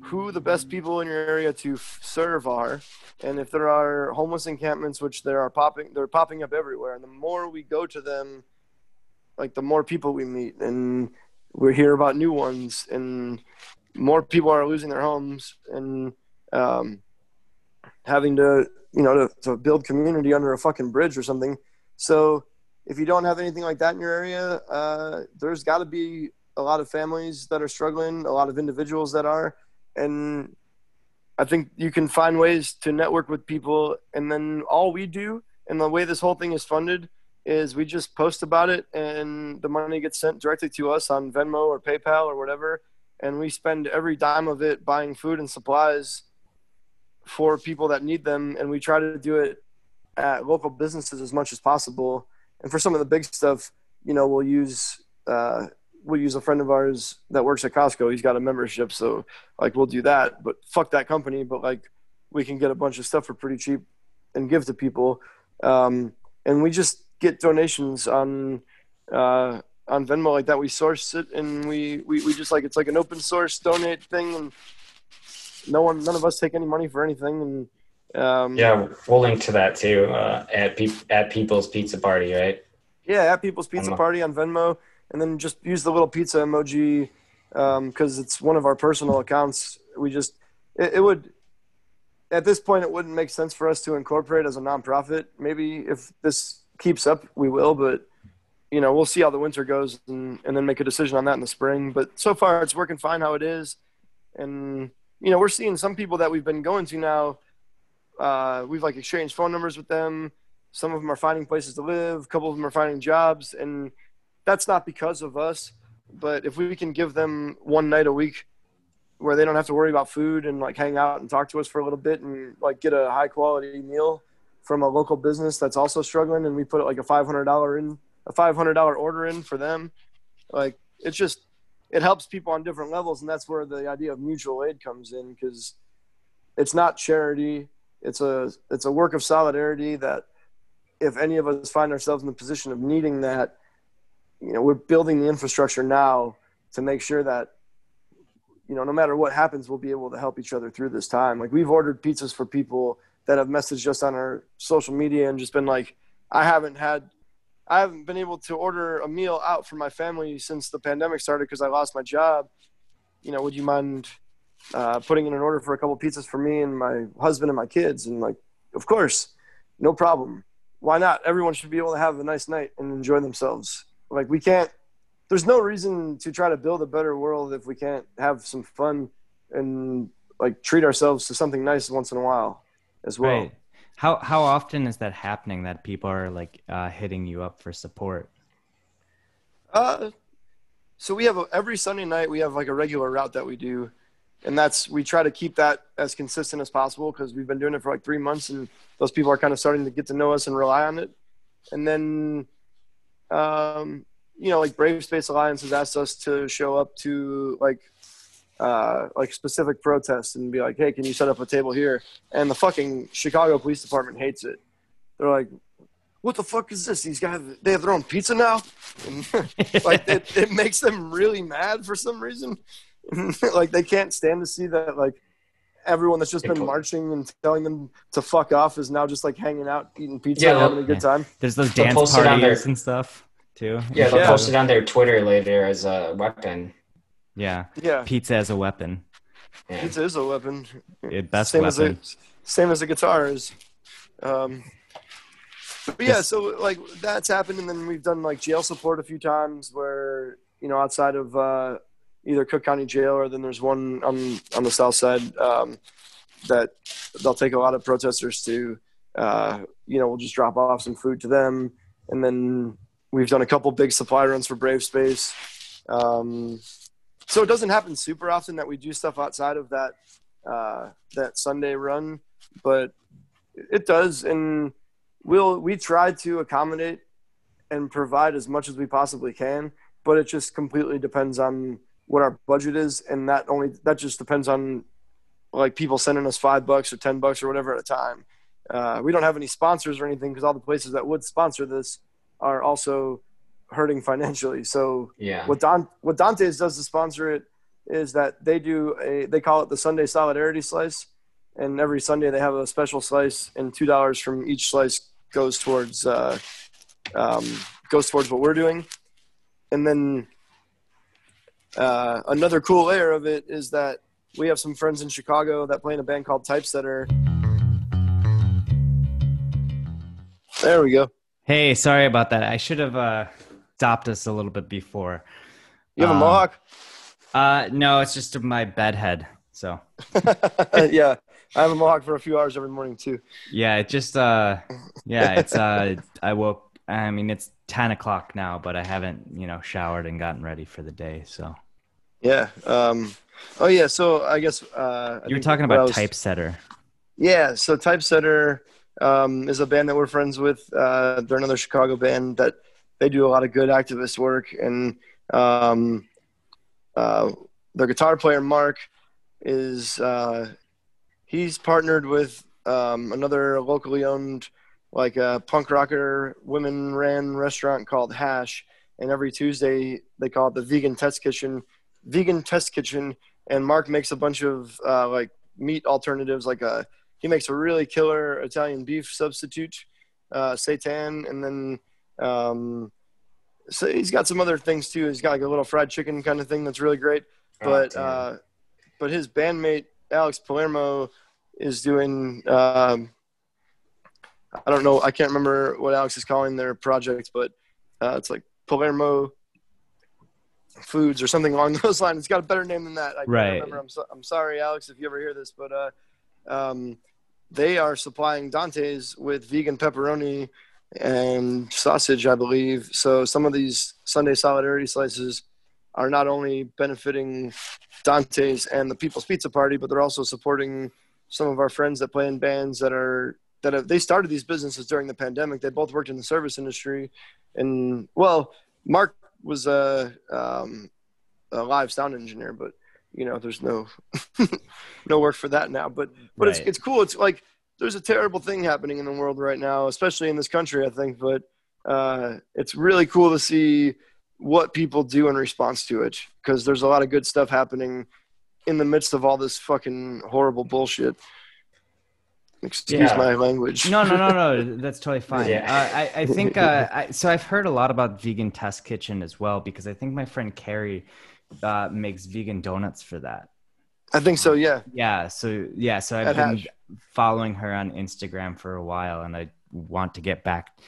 who the best people in your area to f- serve are. And if there are homeless encampments which there are popping they're popping up everywhere and the more we go to them like the more people we meet. And we hear about new ones and more people are losing their homes and um, having to you know to, to build community under a fucking bridge or something. So if you don't have anything like that in your area uh, there's got to be a lot of families that are struggling a lot of individuals that are. And i think you can find ways to network with people. And then all we do and the way this whole thing is funded is we just post about it and the money gets sent directly to us on Venmo or PayPal or whatever. And we spend every dime of it buying food and supplies for people that need them. And we try to do it at local businesses as much as possible. And for some of the big stuff, you know, we'll use, uh, we'll use a friend of ours that works at Costco. He's got a membership. So like, we'll do that, but fuck that company. But like, we can get a bunch of stuff for pretty cheap and give to people. Um, and we just get donations on uh, on Venmo like that. We source it and we, we, we just like it's like an open source donate thing, and no one none of us take any money for anything. And um, Yeah, we'll link to that too uh, at pe- at People's Pizza Party, right? yeah, at People's Pizza Venmo. Party on Venmo, and then just use the little pizza emoji because it's one of our personal accounts. We just it, it would at this point it wouldn't make sense for us to incorporate as a nonprofit. Maybe if this keeps up, we will, but you know we'll see how the winter goes and, and then make a decision on that in the spring. But so far it's working fine how it is, and you know we're seeing some people that we've been going to now. Uh, we've like exchanged phone numbers with them some of them are finding places to live a couple of them are finding jobs and that's not because of us but if we can give them one night a week where they don't have to worry about food and like hang out and talk to us for a little bit and like get a high quality meal from a local business that's also struggling and we put like a $500 in a $500 order in for them. Like it's just it helps people on different levels and that's where the idea of mutual aid comes in because it's not charity. It's a it's a work of solidarity that if any of us find ourselves in the position of needing that you know we're building the infrastructure now to make sure that you know no matter what happens we'll be able to help each other through this time. Like we've ordered pizzas for people that have messaged us on our social media and just been like i haven't had i haven't been able to order a meal out for my family since the pandemic started because i lost my job. You know would you mind uh, putting in an order for a couple pizzas for me and my husband and my kids? And like of course no problem. Why not? Everyone should be able to have a nice night and enjoy themselves. Like we can't there's no reason to try to build a better world if we can't have some fun and like treat ourselves to something nice once in a while as well. Right. How how often is that happening that people are like uh, hitting you up for support? Uh, so we have a, every Sunday night we have like a regular route that we do, and that's we try to keep that as consistent as possible because we've been doing it for like three months, and those people are kind of starting to get to know us and rely on it. And then, um, you know, like Brave Space Alliance has asked us to show up to like uh, like specific protests and be like, hey, can you set up a table here? And the fucking Chicago Police Department hates it. They're like, what the fuck is this? These guys, they have their own pizza now? Like, it, it makes them really mad for some reason. like, they can't stand to see that, like, everyone that's just been marching and telling them to fuck off is now just, like, hanging out, eating pizza, Yeah, and having a good yeah. time. There's those dance post it on parties their- and stuff too. Yeah, they'll Yeah. post it on their Twitter later as a weapon. Yeah, Yeah. pizza as a weapon. Yeah. Pizza is a weapon. Yeah, best same weapon. as a same as a guitar is. Um, but yeah, so like that's happened, and then we've done like jail support a few times, where you know outside of uh, either Cook County Jail or then there's one on on the south side um, that they'll take a lot of protesters to. Uh, you know, we'll just drop off some food to them, and then we've done a couple big supply runs for Brave Space. Um, so it doesn't happen super often that we do stuff outside of that uh, that Sunday run, but it does, and we'll we try to accommodate and provide as much as we possibly can, but it just completely depends on what our budget is, and that only that just depends on like people sending us five bucks or ten bucks or whatever at a time. Uh, we don't have any sponsors or anything because all the places that would sponsor this are also hurting financially. So Yeah. what Don what Dante's does to sponsor it is that they do a they call it the Sunday Solidarity Slice, and every Sunday they have a special slice, and two dollars from each slice goes towards uh, um, goes towards what we're doing, and then uh, another cool layer of it is that we have some friends in Chicago that play in a band called Typesetter. There we go. Hey, sorry about that. I should have uh, stopped us a little bit before. You have a Um, mohawk? Uh, no, it's just my bed head. So yeah, I have a mohawk for a few hours every morning too. yeah, it just uh, yeah, it's uh, I woke. I mean, it's ten o'clock now, but I haven't you know showered and gotten ready for the day. So Yeah. Um, oh yeah. So I guess uh, I you were talking about was- typesetter. Yeah. So Typesetter um, is a band that we're friends with. Uh, they're another Chicago band that they do a lot of good activist work, and um, uh, their guitar player Mark is uh, he's partnered with um, another locally owned like a punk rocker women ran restaurant called Hash, and every Tuesday they call it the Vegan Test Kitchen. Vegan Test Kitchen, and Mark makes a bunch of uh, like meat alternatives. Like a he makes a really killer Italian beef substitute, uh, seitan, and then um, so he's got some other things too. He's got like a little fried chicken kind of thing that's really great. But Oh, uh, but his bandmate Alex Palermo is doing. Um, I don't know. I can't remember what Alex is calling their project, but uh, it's like Palermo Foods or something along those lines. It's got a better name than that. I can't Right. remember. I'm, so, I'm sorry, Alex, if you ever hear this, but uh, um, they are supplying Dante's with vegan pepperoni and sausage, I believe. So some of these Sunday solidarity slices are not only benefiting Dante's and the People's Pizza Party, but they're also supporting some of our friends that play in bands that are that have, they started these businesses during the pandemic. They both worked in the service industry, and well, Mark was a, um, a live sound engineer, but you know, there's no no work for that now. But but it's it's cool. It's like there's a terrible thing happening in the world right now, especially in this country, I think. But uh, it's really cool to see what people do in response to it because there's a lot of good stuff happening in the midst of all this fucking horrible bullshit. Excuse Yeah. my language. No, no, no, no. That's totally fine. Yeah. Uh, I, I think uh, I, so. I've heard a lot about vegan test kitchen as well because I think my friend Carrie uh, makes vegan donuts for that. I think so. Yeah. Yeah. So yeah. So I've At been Hash. following her on Instagram for a while, and I want to get back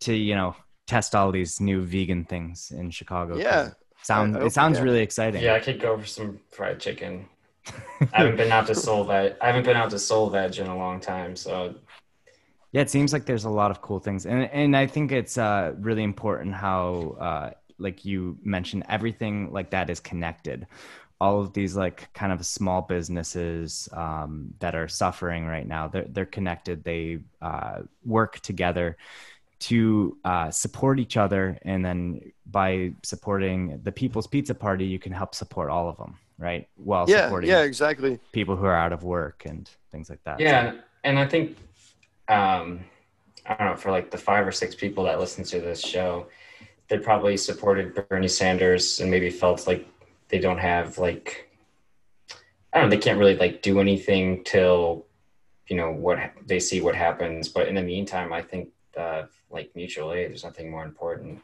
to you know test all these new vegan things in Chicago. Yeah. it Sound I- I hope it sounds you can. really exciting. Yeah, I could go for some fried chicken. I haven't been out to Soul Veg. I haven't been out to Soul Veg in a long time, so Yeah, it seems like there's a lot of cool things, and and I think it's uh, really important how, uh, like you mentioned, everything like that is connected. All of these like kind of small businesses um, that are suffering right now, they're they're connected. They uh, work together to uh, support each other, and then by supporting the People's Pizza Party, you can help support all of them, right? While Yeah, supporting yeah, exactly. people who are out of work and things like that. yeah, and I think um, I don't know for like the five or six people that listen to this show, they probably supported Bernie Sanders and maybe felt like they don't have like I don't know they can't really like do anything till you know what they see what happens. But in the meantime, I think uh, like mutual aid, there's nothing more important.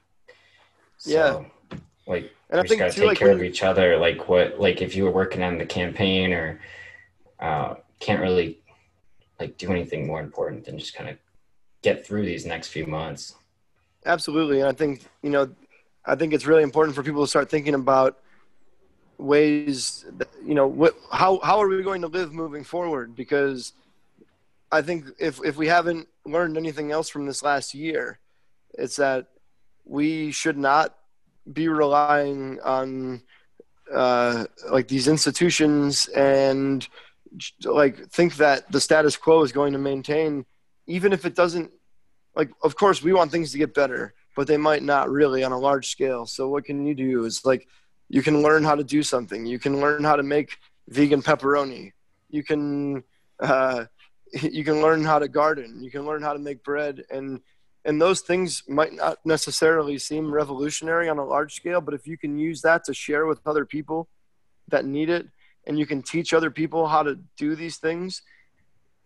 So, Yeah. like And I we just gotta too, take like care of each other. Like what, like if you were working on the campaign or uh, can't really like do anything more important than just kind of get through these next few months. Absolutely, and I think you know, I think it's really important for people to start thinking about ways, that, you know, what, how how are we going to live moving forward? Because I think if if we haven't learned anything else from this last year, it's that we should not be relying on uh, like these institutions and like think that the status quo is going to maintain, even if it doesn't like of course we want things to get better but they might not really on a large scale so what can you do is like you can learn how to do something. You can learn how to make vegan pepperoni. You can uh, you can learn how to garden. You can learn how to make bread. And and those things might not necessarily seem revolutionary on a large scale but if you can use that to share with other people that need it and you can teach other people how to do these things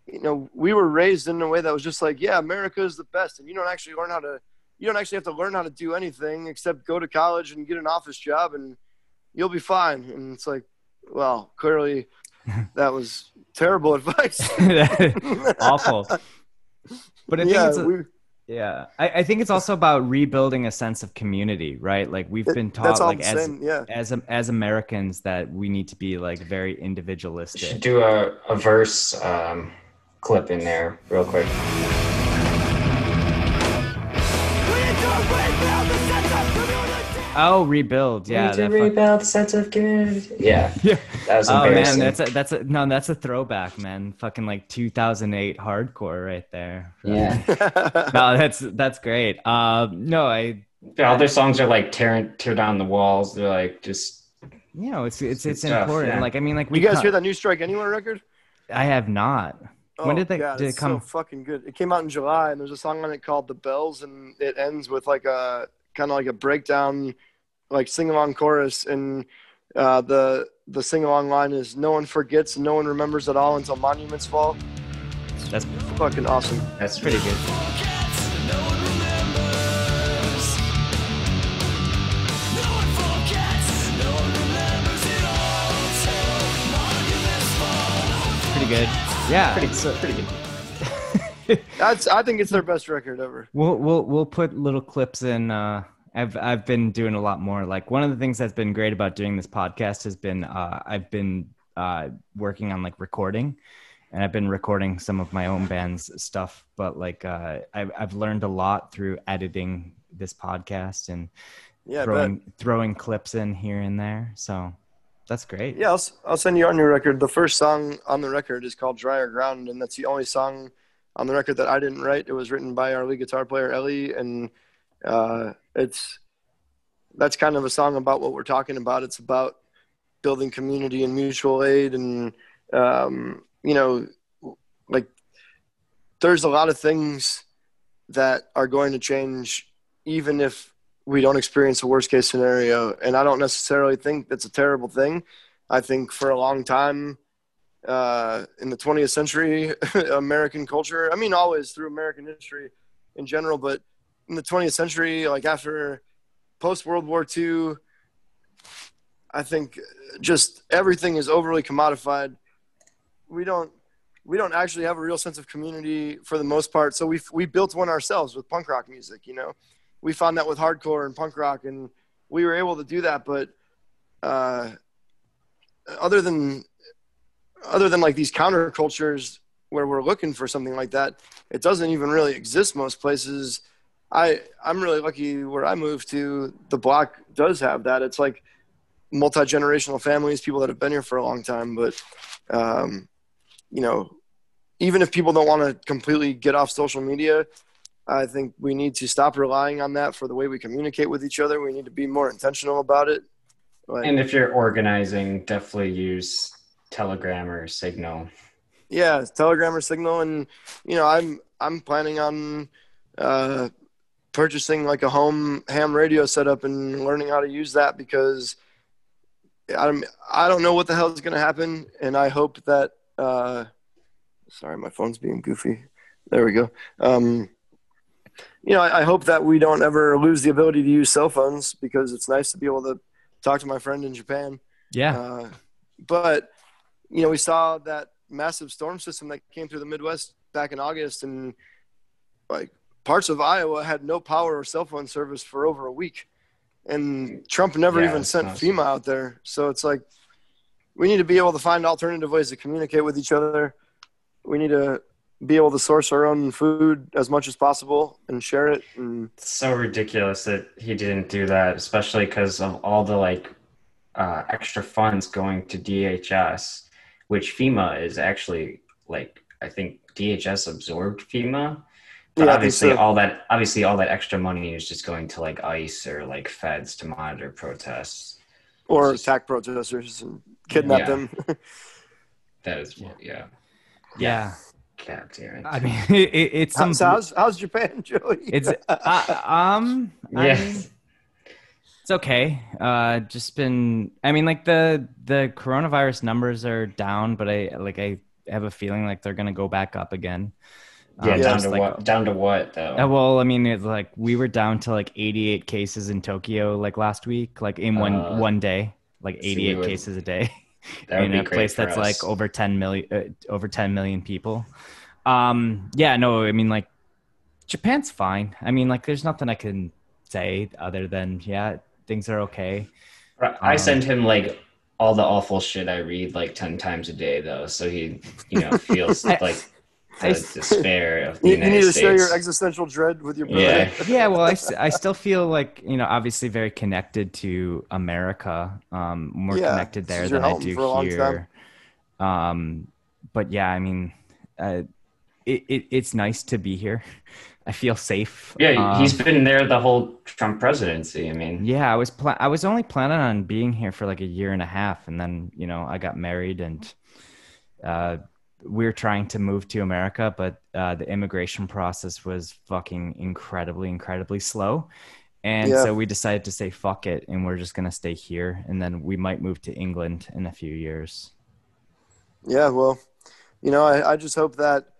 you know, we were raised in a way that was just like, yeah, America is the best, and you don't actually learn how to, you don't actually have to learn how to do anything except go to college and get an office job, and you'll be fine. And it's like, well, clearly, that was terrible advice. awful. But I think yeah, it's a, we, yeah. I, I think it's also about rebuilding a sense of community, right? Like we've it- been taught like I'm as saying. Yeah, as as Americans that we need to be like very individualistic. Should individualistic. do a, a verse um, clip in there real quick. Oh, rebuild. Yeah. We need to that fuck- rebuild the of community. Yeah, Yeah. that was Oh man, that's a that's a no, that's a throwback, man. Fucking like 2008 hardcore right there. yeah. No, that's that's great. Um, no, I All their songs are like tear tear down the walls. They're like just you know it's it's it's stuff, important. yeah. Like I mean, like we you guys co- hear that new Strike Anywhere record? I have not. When Oh, did they- God, did it come- So fucking good. It came out in July, and there's a song on it called "The Bells," and it ends with like a kind of like a breakdown, like sing along chorus, and uh, the the sing along line is "No one forgets, no one remembers at all until monuments fall." That's Fucking awesome. that's pretty good. Pretty good. Yeah. pretty, so- pretty good. That's I think it's their best record ever. We'll we'll we'll put little clips in. Uh, I've I've been doing a lot more. Like one of the things that's been great about doing this podcast has been uh, I've been uh, working on like recording, and I've been recording some of my own band's stuff. But like uh, I've I've learned a lot through editing this podcast and Yeah, throwing throwing clips in here and there. So that's great. Yeah, I'll, I'll send you our new record. The first song on the record is called Drier Ground, and that's the only song on the record that I didn't write. It was written by our lead guitar player, Ellie, and uh, it's that's kind of a song about what we're talking about. It's about building community and mutual aid, and um, you know, like there's a lot of things that are going to change, even if we don't experience a worst case scenario. And I don't necessarily think that's a terrible thing. I think for a long time uh, in the 20th century, American culture, I mean, always through American history in general, but in the 20th century, like after post World War II, I think just everything is overly commodified. We don't we don't actually have a real sense of community for the most part. So we we built one ourselves with punk rock music. You know, we found that with hardcore and punk rock, and we were able to do that. But uh, other than other than like these countercultures where we're looking for something like that, it doesn't even really exist most places. I I'm really lucky where I moved to. The block does have that. It's like multi generational families, people that have been here for a long time. But um, you know, even if people don't want to completely get off social media, I think we need to stop relying on that for the way we communicate with each other. We need to be more intentional about it. Like, And if you're organizing, definitely use Telegram or Signal. yeah, Telegram or Signal, and you know, I'm I'm planning on uh, purchasing like a home ham radio setup and learning how to use that because I'm I don't know what the hell is going to happen, and I hope that. Uh, sorry, my phone's being goofy. There we go. Um, you know, I, I hope that we don't ever lose the ability to use cell phones because it's nice to be able to talk to my friend in Japan. Yeah. Uh, but you know, we saw that massive storm system that came through the Midwest back in August, and like parts of Iowa had no power or cell phone service for over a week, and Trump never Yeah, even sent awesome. FEMA out there. So it's like we need to be able to find alternative ways to communicate with each other. We need to be able to source our own food as much as possible and share it. And It's so ridiculous that he didn't do that, especially because of all the like uh, extra funds going to DHS, which FEMA is actually like I think DHS absorbed FEMA. But Yeah, obviously so. all that obviously all that extra money is just going to like ICE or like feds to monitor protests. or It's just- attack protesters and kidnap Yeah. them. That is yeah. Yeah. God damn it. I mean, it, it, it's some. so how's, how's Japan, Joey? It's uh, um. I Yeah. mean, it's okay. Uh, just been. I mean, like the the coronavirus numbers are down, but I like I have a feeling like they're gonna go back up again. yeah, Um, down to like- what down to what though? Uh, well, I mean, it's like we were down to like 88 cases in Tokyo like last week, like in one Uh, one day, like see, we 88 would- cases a day that would in a place that's us. like over 10 million, uh, over 10 million people. Um, yeah, no, I mean, like Japan's fine. I mean, like there's nothing I can say other than yeah, things are okay. I Um, send him like all the awful shit I read like ten times a day, though, so he, you know, feels I- like the I- despair of the you, you United need to States. share your existential dread with your brother. Yeah. yeah well I still feel like you know obviously very connected to america um more Yeah, connected this there is your than i do for a long here um but yeah i mean uh it, it it's nice to be here i feel safe yeah, he's been there the whole Trump presidency. I mean, yeah i was pla- i was only planning on being here for like a year and a half and then you know i got married and uh we're trying to move to america but uh the immigration process was fucking incredibly incredibly slow and Yeah. so we decided to say fuck it and we're just gonna stay here and then we might move to england in a few years Yeah, well, you know, I, I just hope that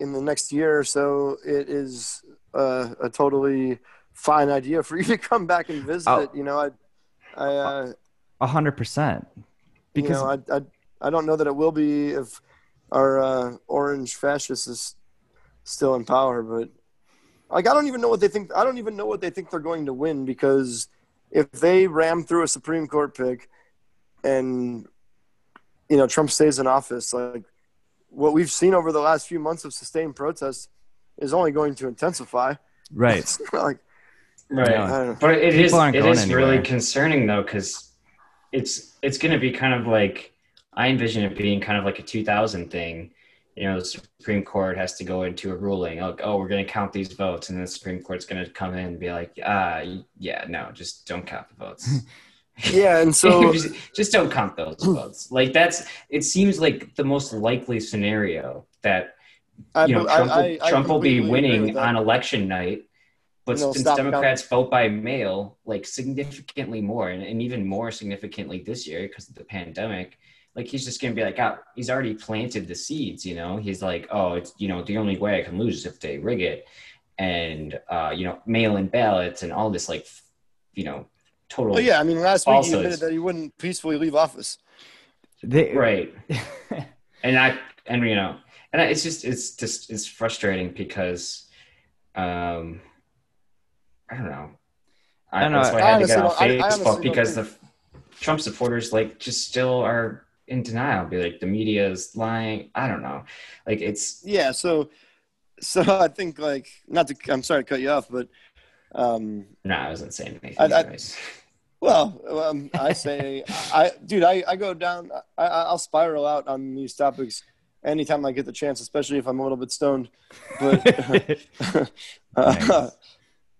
in the next year or so, it is uh, a totally fine idea for you to come back and visit. Oh. You know, I, I, uh, A hundred percent because you know, I, I, I don't know that it will be if our uh, orange fascist is still in power, but like I don't even know what they think. I don't even know what they think they're going to win because if they ram through a Supreme Court pick and you know Trump stays in office, like what we've seen over the last few months of sustained protests is only going to intensify. right It's like right. Yeah. I don't know. But it is People aren't it going is really concerning though, because it's it's going to be kind of like I envision it being kind of like a 2000 thing. You know, the Supreme Court has to go into a ruling like, oh, we're going to count these votes, and then the Supreme Court's going to come in and be like, ah, yeah, no, just don't count the votes. yeah, and so just, just don't count those votes. Like that's it seems like the most likely scenario that I, you know I- Trump, will, I- I Trump will be completely agree with winning on election night, but since Democrats vote by mail like significantly more and, and even more significantly this year because of the pandemic, like he's just gonna be like, oh, he's already planted the seeds. You know, he's like, oh, it's you know the only way I can lose is if they rig it, and uh, you know mail-in ballots and all this like, you know, total. Oh yeah, I mean, last week he admitted that he wouldn't peacefully leave office. They- right and i and you know and I- it's just it's just it's frustrating because um i don't know i, I don't know. that's why I i had to get honestly off don't- I- I facebook because the trump supporters like just still are in denial, be like the media is lying. I don't know. Like it's Yeah, so so I think like not to I'm sorry to cut you off, but um no, I wasn't saying anything. I- I- anyways. well, um, I say I dude, I, I go down I I'll spiral out on these topics anytime I get the chance, especially if I'm a little bit stoned. But uh,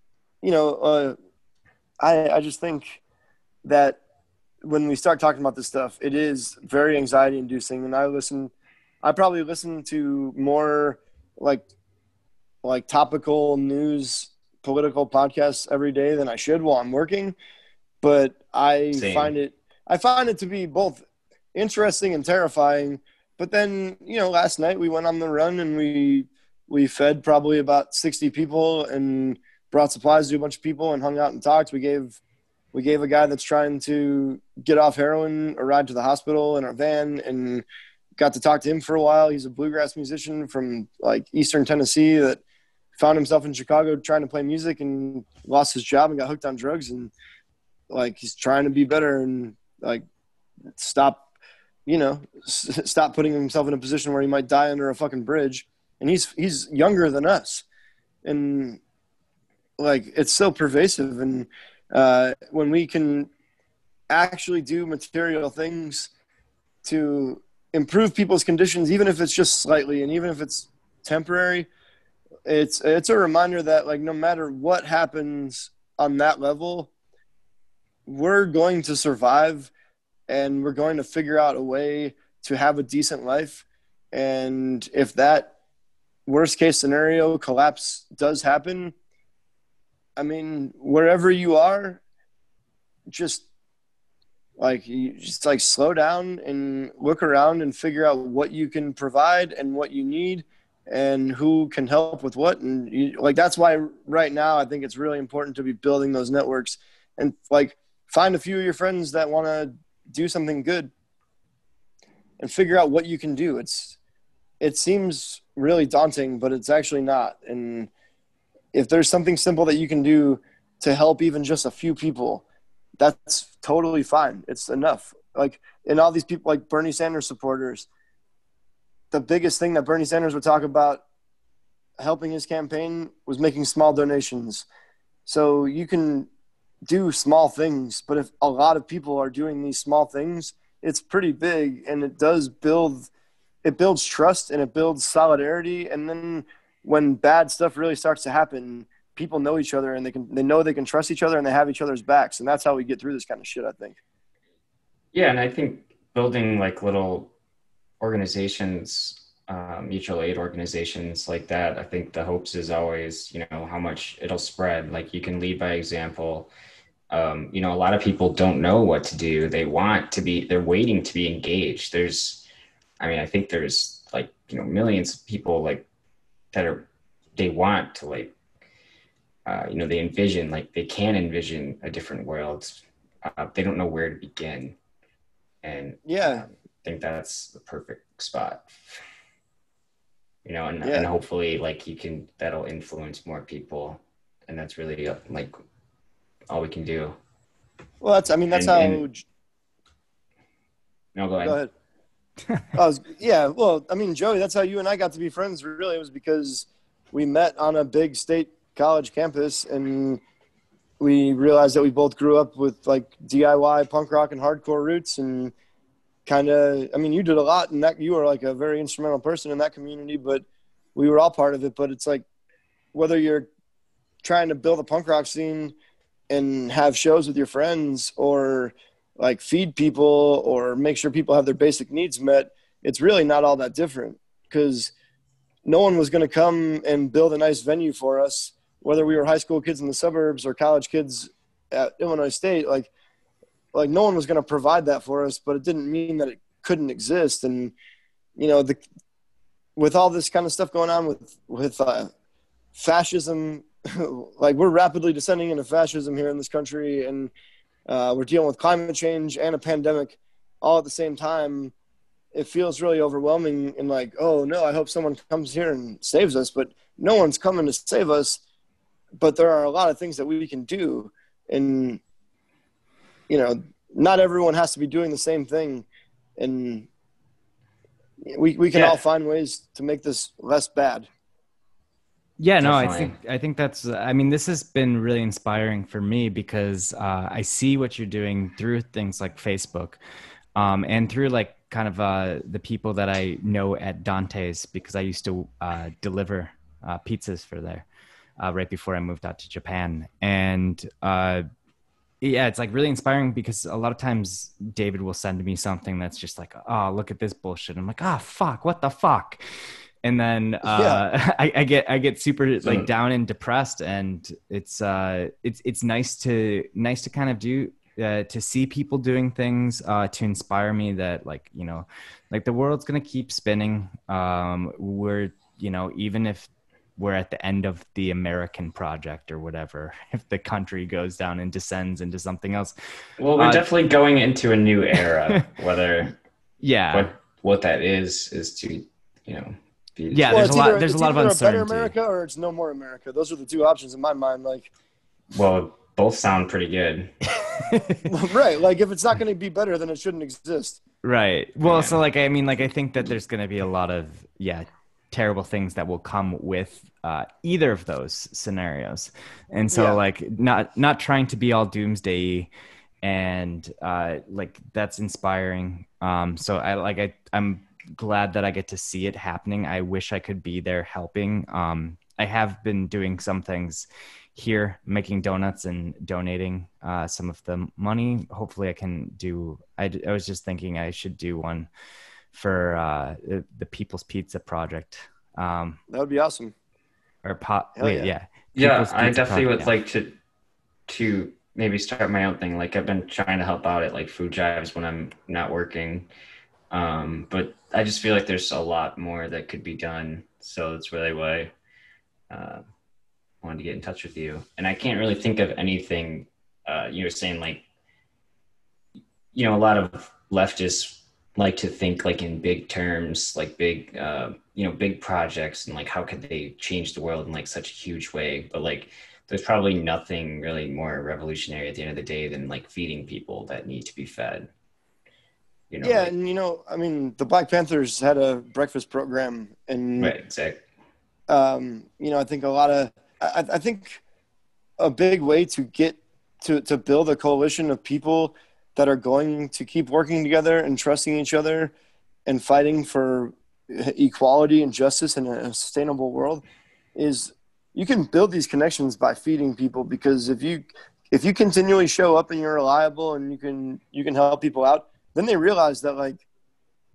you know, uh, I I just think that when we start talking about this stuff, it is very anxiety inducing. And I listen, I probably listen to more like like topical news, political podcasts every day than I should while I'm working. But I Same. find it I find it to be both interesting and terrifying. But then, you know, last night we went on the run and we we fed probably about 60 people and brought supplies to a bunch of people and hung out and talked. We gave we gave a guy that's trying to get off heroin a ride to the hospital in our van and got to talk to him for a while. He's a bluegrass musician from like Eastern Tennessee that found himself in Chicago trying to play music and lost his job and got hooked on drugs and like he's trying to be better and like stop you know s- stop putting himself in a position where he might die under a fucking bridge. And he's he's younger than us. And like it's so pervasive. And uh, when we can actually do material things to improve people's conditions even if it's just slightly and even if it's temporary it's it's a reminder that like no matter what happens on that level we're going to survive and we're going to figure out a way to have a decent life. And if that worst case scenario collapse does happen i mean wherever you are just like you just like slow down and look around and figure out what you can provide and what you need and who can help with what. And you, like that's why right now i think it's really important to be building those networks. And like find a few of your friends that want to do something good and figure out what you can do. It's it seems really daunting but it's actually not. And if there's something simple that you can do to help even just a few people that's totally fine. It's enough. Like and all these people like bernie sanders supporters the biggest thing that bernie sanders would talk about helping his campaign was making small donations. So you can do small things but if a lot of people are doing these small things it's pretty big and it does build it builds trust and it builds solidarity and then when bad stuff really starts to happen people know each other and they can they know they can trust each other and they have each other's backs and that's how we get through this kind of shit i think Yeah, and I think building like little organizations, uh, mutual aid organizations like that, I think the hopes is always, you know, how much it'll spread. Like you can lead by example. Um, you know, a lot of people don't know what to do. They want to be, they're waiting to be engaged. There's, I mean, I think there's like, you know, millions of people like that are, they want to like, uh, you know, they envision, like they can envision a different world. Uh, they don't know where to begin and yeah I think that's the perfect spot. You know, and, Yeah. and hopefully, like you can, that'll influence more people, and that's really uh, like all we can do. well that's i mean that's And- how and- No, go ahead. Go ahead. I was, yeah, well, I mean, Joey, that's how you and I got to be friends. Really, it was because we met on a big state college campus, and we realized that we both grew up with like DIY punk rock and hardcore roots, and kind of. I mean, you did a lot, and that you were like a very instrumental person in that community, but we were all part of it. But it's like whether you're trying to build a punk rock scene and have shows with your friends, or like feed people or make sure people have their basic needs met, it's really not all that different because no one was going to come and build a nice venue for us, whether we were high school kids in the suburbs or college kids at Illinois State. Like, like no one was going to provide that for us, but it didn't mean that it couldn't exist. And you know, the with all this kind of stuff going on with with uh, fascism, like we're rapidly descending into fascism here in this country, and uh, we're dealing with climate change and a pandemic all at the same time. It feels really overwhelming and like, oh no, I hope someone comes here and saves us, but no one's coming to save us. But there are a lot of things that we can do, and you know, not everyone has to be doing the same thing. and we we can Yeah. all find ways to make this less bad. Yeah, no, I think I think that's. I mean, this has been really inspiring for me because uh, I see what you're doing through things like Facebook, um, and through like kind of uh, the people that I know at Dante's because I used to uh, deliver uh, pizzas for there uh, right before I moved out to Japan, and uh, yeah, it's like really inspiring because a lot of times David will send me something that's just like, oh, look at this bullshit. I'm like, oh, fuck, what the fuck? And then uh, I, I get I get super like Mm. down and depressed, and it's uh it's it's nice to nice to kind of do uh, to see people doing things uh, to inspire me that like you know like the world's gonna keep spinning. Um, we're you know even if we're at the end of the American project or whatever, if the country goes down and descends into something else, Well, we're Uh, definitely going into a new era. whether yeah, what what that is is to you know be Yeah, well, there's it's a lot- either, there's a lot of uncertainty. A better America or it's no more America. Those are the two options in my mind. Like, Well, both sound pretty good. right? Like, if it's not going to be better, then it shouldn't exist. Right. Well, Yeah. so like I mean, like I think that there's going to be a lot of yeah terrible things that will come with uh, either of those scenarios, and so Yeah. like not not trying to be all doomsday, and uh, like that's inspiring. Um, so I like I I'm glad that I get to see it happening. I wish I could be there helping. Um, I have been doing some things here making donuts and donating uh, some of the money hopefully i can do I, d- I was just thinking i should do one for uh, the, the people's pizza project um, That would be awesome. or pot Hell wait yeah. yeah Yeah, I Pizza definitely would yeah. like to to maybe start my own thing. Like I've been trying to help out at like food drives when I'm not working. Um, but I just feel like there's a lot more that could be done. So that's really why uh, I wanted to get in touch with you. And I can't really think of anything. Uh, you were saying like, you know, a lot of leftists like to think like in big terms, like big, uh, you know, big projects and like how could they change the world in like such a huge way. But like, there's probably nothing really more revolutionary at the end of the day than like feeding people that need to be fed. You know, yeah, like- and you know, I mean, the Black Panthers had a breakfast program, and right, exactly. um, you know, I think a lot of, I, I think a big way to get to, to build a coalition of people that are going to keep working together and trusting each other and fighting for equality and justice in a sustainable world is you can build these connections by feeding people because if you if you continually show up and you're reliable and you can you can help people out then they realize that like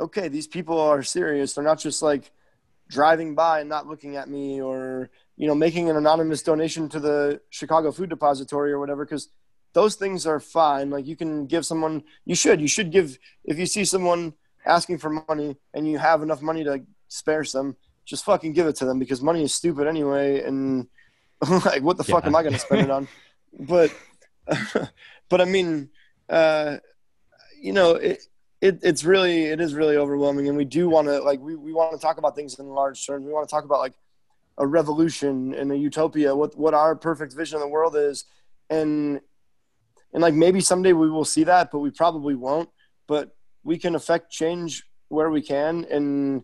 okay these people are serious. They're not just like driving by and not looking at me or you know making an anonymous donation to the chicago food depository or whatever because those things are fine. Like you can give someone you should you should give if you see someone asking for money and you have enough money to spare some just fucking give it to them because money is stupid anyway and like what the fuck am i going to spend it on? But but i mean uh you know it, it it's really it is really overwhelming. And we do want to like we, we want to talk about things in large terms. We want to talk about like a revolution and a utopia what what our perfect vision of the world is. And and like maybe someday we will see that but we probably won't. But we can affect change where we can. And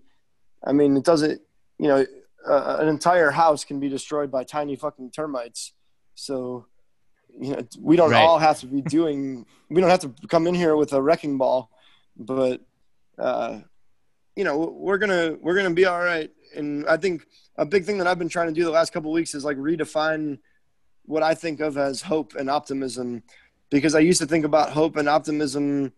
i mean it doesn't you know uh, an entire house can be destroyed by tiny fucking termites. So you know we don't Right. all have to be doing we don't have to come in here with a wrecking ball but uh you know we're gonna we're gonna be all right. And i think a big thing that i've been trying to do the last couple of weeks is like redefine what i think of as hope and optimism. Because i used to think about hope and optimism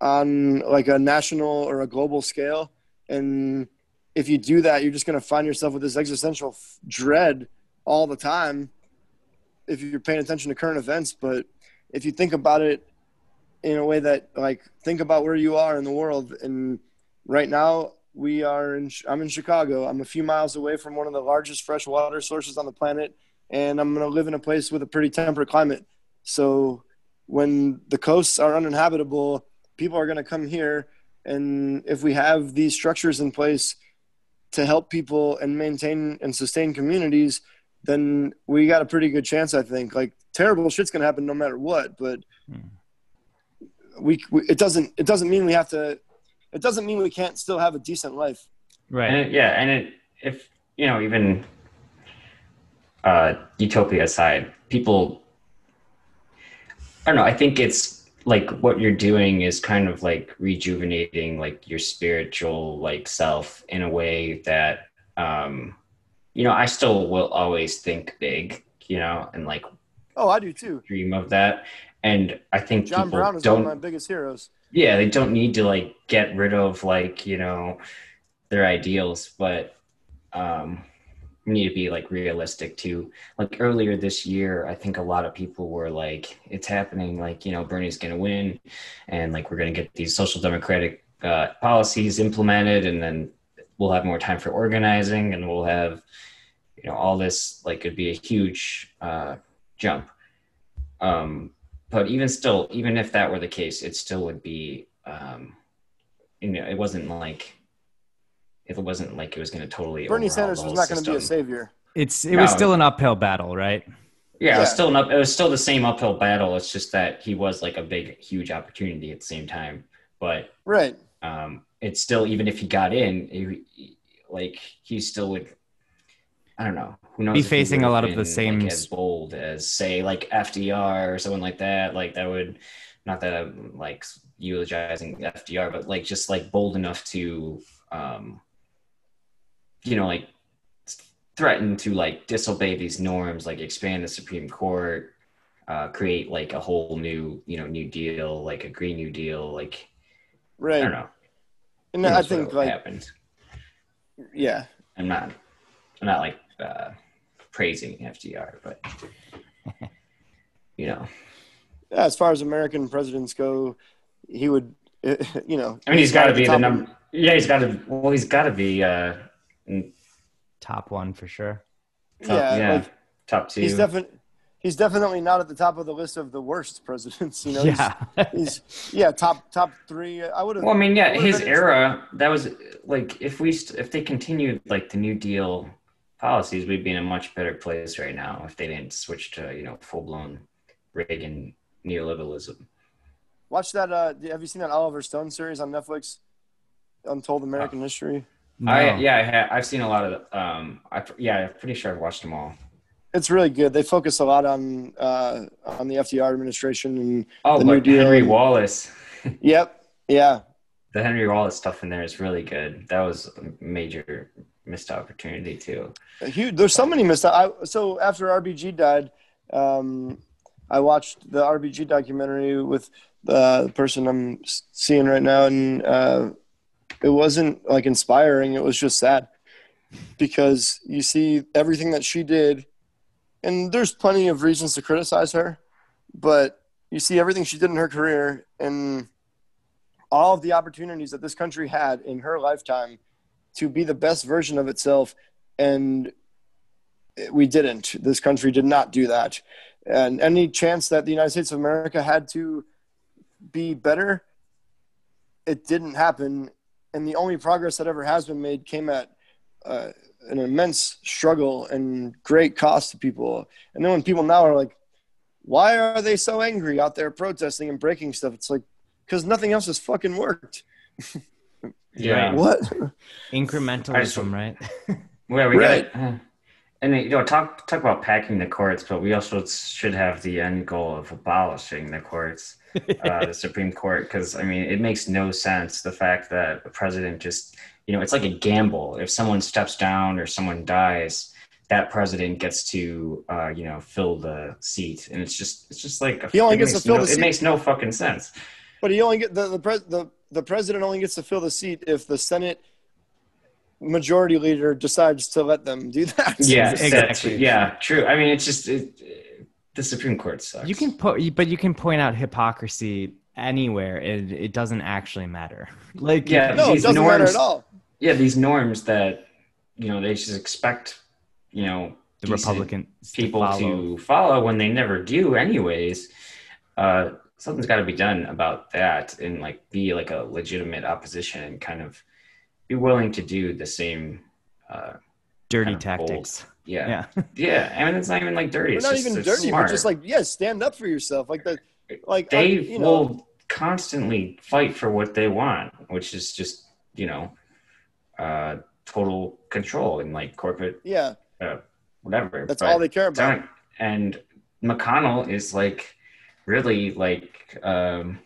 on like a national or a global scale. And if you do that you're just going to find yourself with this existential f- dread all the time if you're paying attention to current events but if you think about it in a way that like think about where you are in the world and right now we are in i'm in chicago. I'm a few miles away from one of the largest fresh water sources on the planet and i'm going to live in a place with a pretty temperate climate. So when the coasts are uninhabitable people are going to come here and if we have these structures in place to help people and maintain and sustain communities then we got a pretty good chance i think like terrible shit's going to happen no matter what but Hmm. we, we it doesn't it doesn't mean we have to it doesn't mean we can't still have a decent life. Right. And it, yeah, and it if you know even uh, utopia aside, people. I don't know. I think it's like what you're doing is kind of like rejuvenating like your spiritual like self in a way that um you know i still will always think big you know and like Oh, I do too. dream of that and i think John people Brown is don't one of my biggest heroes. yeah they don't need to like get rid of like you know their ideals but um we need to be like realistic too like earlier this year i think a lot of people were like it's happening like you know bernie's gonna win and like we're gonna get these social democratic uh, policies implemented and then we'll have more time for organizing and we'll have you know all this like it'd be a huge uh, jump um but even still even if that were the case it still would be um you know it wasn't like it wasn't like it was going to totally Bernie Sanders was not going to be a savior. It's it was still an uphill battle, right? yeah, it was still an up, it was still the same uphill battle it's just that he was like a big huge opportunity at the same time but Right. um it's still even if he got in he, he- like he still would i don't know. Who knows Be facing a would've lot of the same like, as bold as say like fdr or someone like that. Like that would not that i'm like eulogizing fdr but like just like bold enough to um you know like threaten to like disobey these norms like expand the supreme court uh, create like a whole new you know new deal like a green new deal like right. i don't know And who I think what like happened yeah. i'm not i'm not like uh praising fdr but you know Yeah, as far as American presidents go, he would, you know. i mean he's got to be the top of- number yeah he's got to well he's got to be uh Top one for sure. top, Yeah, yeah, like top two he's definitely he's definitely not at the top of the list of the worst presidents. You know, yeah. he's, he's yeah top top three. I would have. Well, I mean, yeah, would've his era that was like if we st- if they continued like the New Deal policies, we'd be in a much better place right now if they didn't switch to you know full blown Reagan neoliberalism. Watch that. Uh, have you seen that Oliver Stone series on Netflix? Untold American History. No. I yeah, I ha- I've seen a lot of um, I yeah, I'm pretty sure I've watched them all. It's really good. They focus a lot on uh, on the FDR administration and Oh, The New Deal Henry Wallace, yep, yeah, the Henry Wallace stuff in there is really good. That was a major missed opportunity too. Huge. There's so many missed. I so after RBG died, um, I watched the RBG documentary with uh, the person I'm seeing right now, and uh, it wasn't like inspiring. It was just sad because you see everything that she did, and there's plenty of reasons to criticize her, but you see everything she did in her career and all of the opportunities that this country had in her lifetime to be the best version of itself and we didn't. This country did not do that. And any chance that the united states of america had to be better it didn't happen. And the only progress that ever has been made came at uh, an immense struggle and great cost to people and then when people now are like why are they so angry out there protesting and breaking stuff it's like because nothing else has fucking worked Yeah. what Incrementalism, right? Well, we Right. got, uh, and you know, talk talk about packing the courts, but we also should have the end goal of abolishing the courts, uh, the Supreme Court, because I mean, it makes no sense the fact that the president just, you know, it's like a gamble. If someone steps down or someone dies, that president gets to, uh, you know, fill the seat, and it's just, it's just like a, He only gets to fill no, the It makes no fucking sense. But he only get the the, pres, the the president only gets to fill the seat if the Senate majority leader decides to let them do that. Yeah, Exactly. exactly. Yeah, true. I mean, it's just it, the Supreme Court sucks. You can put, but you can point out hypocrisy anywhere. It it doesn't actually matter. Like Yeah, no, it these doesn't matter norms- at all. yeah these norms that you know they just expect you know the Republican people follow. to follow when they never do anyways uh something's got to be done about that and like be like a legitimate opposition and kind of be willing to do the same uh dirty kind of bold. tactics. yeah Yeah. yeah, i mean it's not even like dirty We're it's not just, even dirty, smart. but just like yeah, stand up for yourself. Like the like I- they you know, will constantly fight for what they want, which is just you know, uh, total control and like corporate Yeah, uh, whatever. that's But all they care about. don't- And McConnell is like really like um,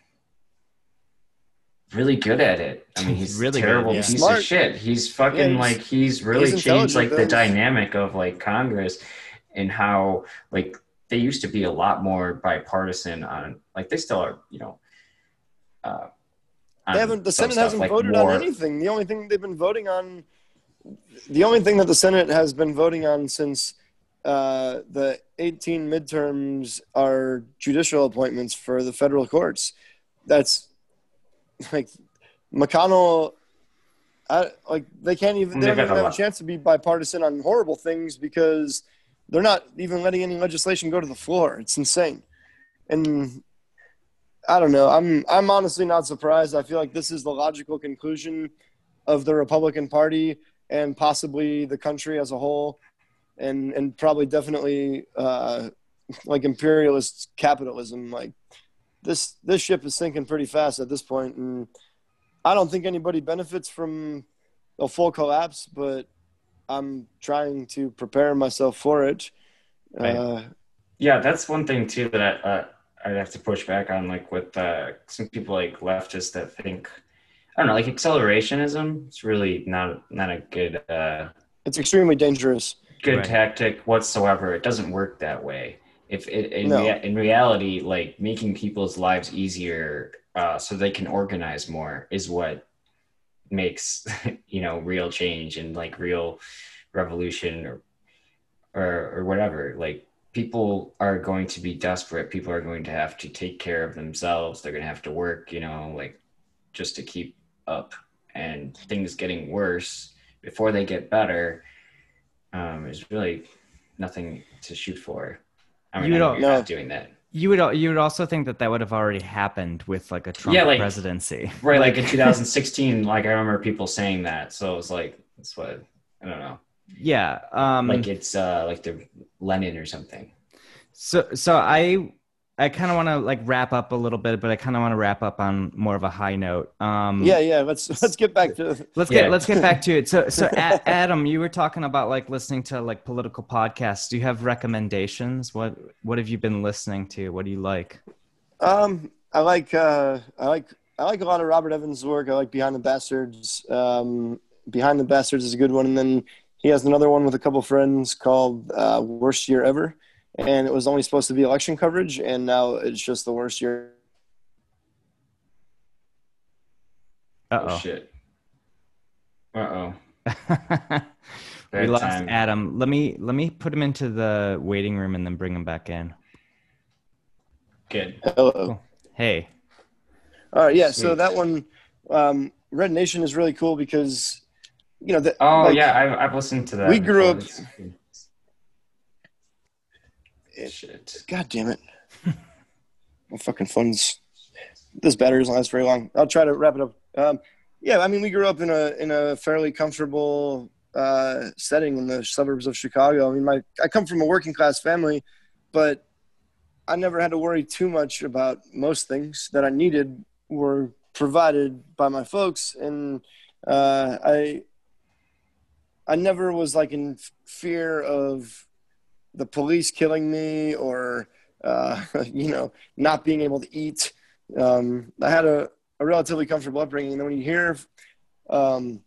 really good at it. I mean, he's Really really good, terrible yeah. piece Smart. of shit. He's fucking Yeah, he's- like he's really he's changed like the dynamic of like Congress and how like they used to be a lot more bipartisan on like they still are, you know. Uh, They haven't. The Senate stuff, hasn't like voted on anything. The only thing they've been voting on, the only thing that the Senate has been voting on since uh, the 18 midterms are judicial appointments for the federal courts. That's like McConnell. I, like they can't even they don't even have a lot. chance to be bipartisan on horrible things because they're not even letting any legislation go to the floor. It's insane, and I don't know. I'm I'm honestly not surprised. I feel like this is the logical conclusion of the Republican Party and possibly the country as a whole, and and probably definitely uh, like imperialist capitalism. Like this this ship is sinking pretty fast at this point, and I don't think anybody benefits from a full collapse, but I'm trying to prepare myself for it. Right. Uh, Yeah, that's one thing too that I, uh, I'd have to push back on, like with uh, some people like leftists that think, I don't know, like accelerationism. It's really not not a good uh, it's extremely dangerous. good Right. tactic whatsoever. It doesn't work that way. If it in, No. rea- in reality, like making people's lives easier uh, so they can organize more is what makes you know real change and like real revolution or or or whatever. Like people are going to be desperate. People are going to have to take care of themselves. They're going to have to work, you know, like just to keep up. And things getting worse before they get better um, is really nothing to shoot for. I mean, You don't- you're No. not doing that. You would you would also think that that would have already happened with like a Trump Yeah, like- presidency. Right, like in 2016, like I remember people saying that. So it's like, that's what, I don't know. Yeah. Um Like it's uh, like the Lenin or something. So so I I kind of want to like wrap up a little bit, but I kind of want to wrap up on more of a high note. Um, Yeah, yeah. Let's let's get back to let's Yeah. get let's get back to it. So so A- Adam, you were talking about like listening to like political podcasts. Do you have recommendations? What what have you been listening to? What do you like? Um, I like uh, I like I like a lot of Robert Evans' work. I like Behind the Bastards. Um, Behind the Bastards is a good one, and then he has another one with a couple friends called uh, Worst Year Ever, and it was only supposed to be election coverage, and now it's just the worst year. Uh Oh, shit. Uh oh. we lost time. Adam. Let me let me put him into the waiting room and then bring him back in. Good. Hello. Hey. All right, yeah. So that one, um, Red Nation is really cool because, you know, the, Oh, like, yeah, I've, I've listened to that. we grew before. up- It's- Shit. God damn it. My fucking phone's this battery doesn't last very long. I'll try to wrap it up. Um, yeah, I mean, we grew up in a in a fairly comfortable uh, setting in the suburbs of Chicago. I mean, my I come from a working class family, but I never had to worry too much about most things that I needed were provided by my folks, and uh, I I never was like in fear of the police killing me or uh, you know not being able to eat. Um, I had a, a relatively comfortable upbringing. And when you hear um,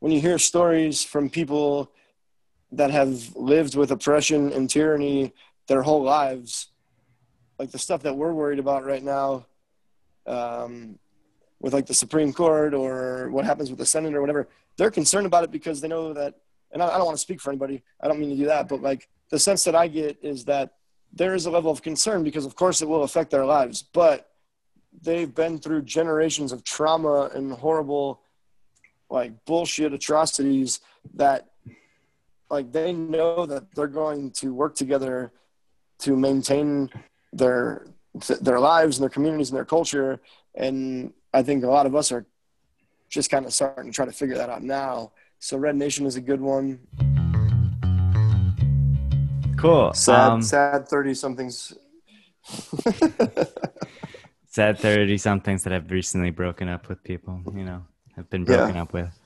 when you hear stories from people that have lived with oppression and tyranny their whole lives, like the stuff that we're worried about right now, um, with like the Supreme Court or what happens with the Senate or whatever, they're concerned about it because they know that. And I, I don't want to speak for anybody. I don't mean to do that, but like the sense that I get is that there is a level of concern because, of course, it will affect their lives, but they've been through generations of trauma and horrible, like bullshit atrocities that, like, they know that they're going to work together to maintain their their lives and their communities and their culture. And I think a lot of us are just kind of starting to try to figure that out now. So Red Nation is a good one. Cool. Sad, Um, sad thirty somethings. sad thirty somethings that I've recently broken up with people. You know, have been Yeah. broken up with.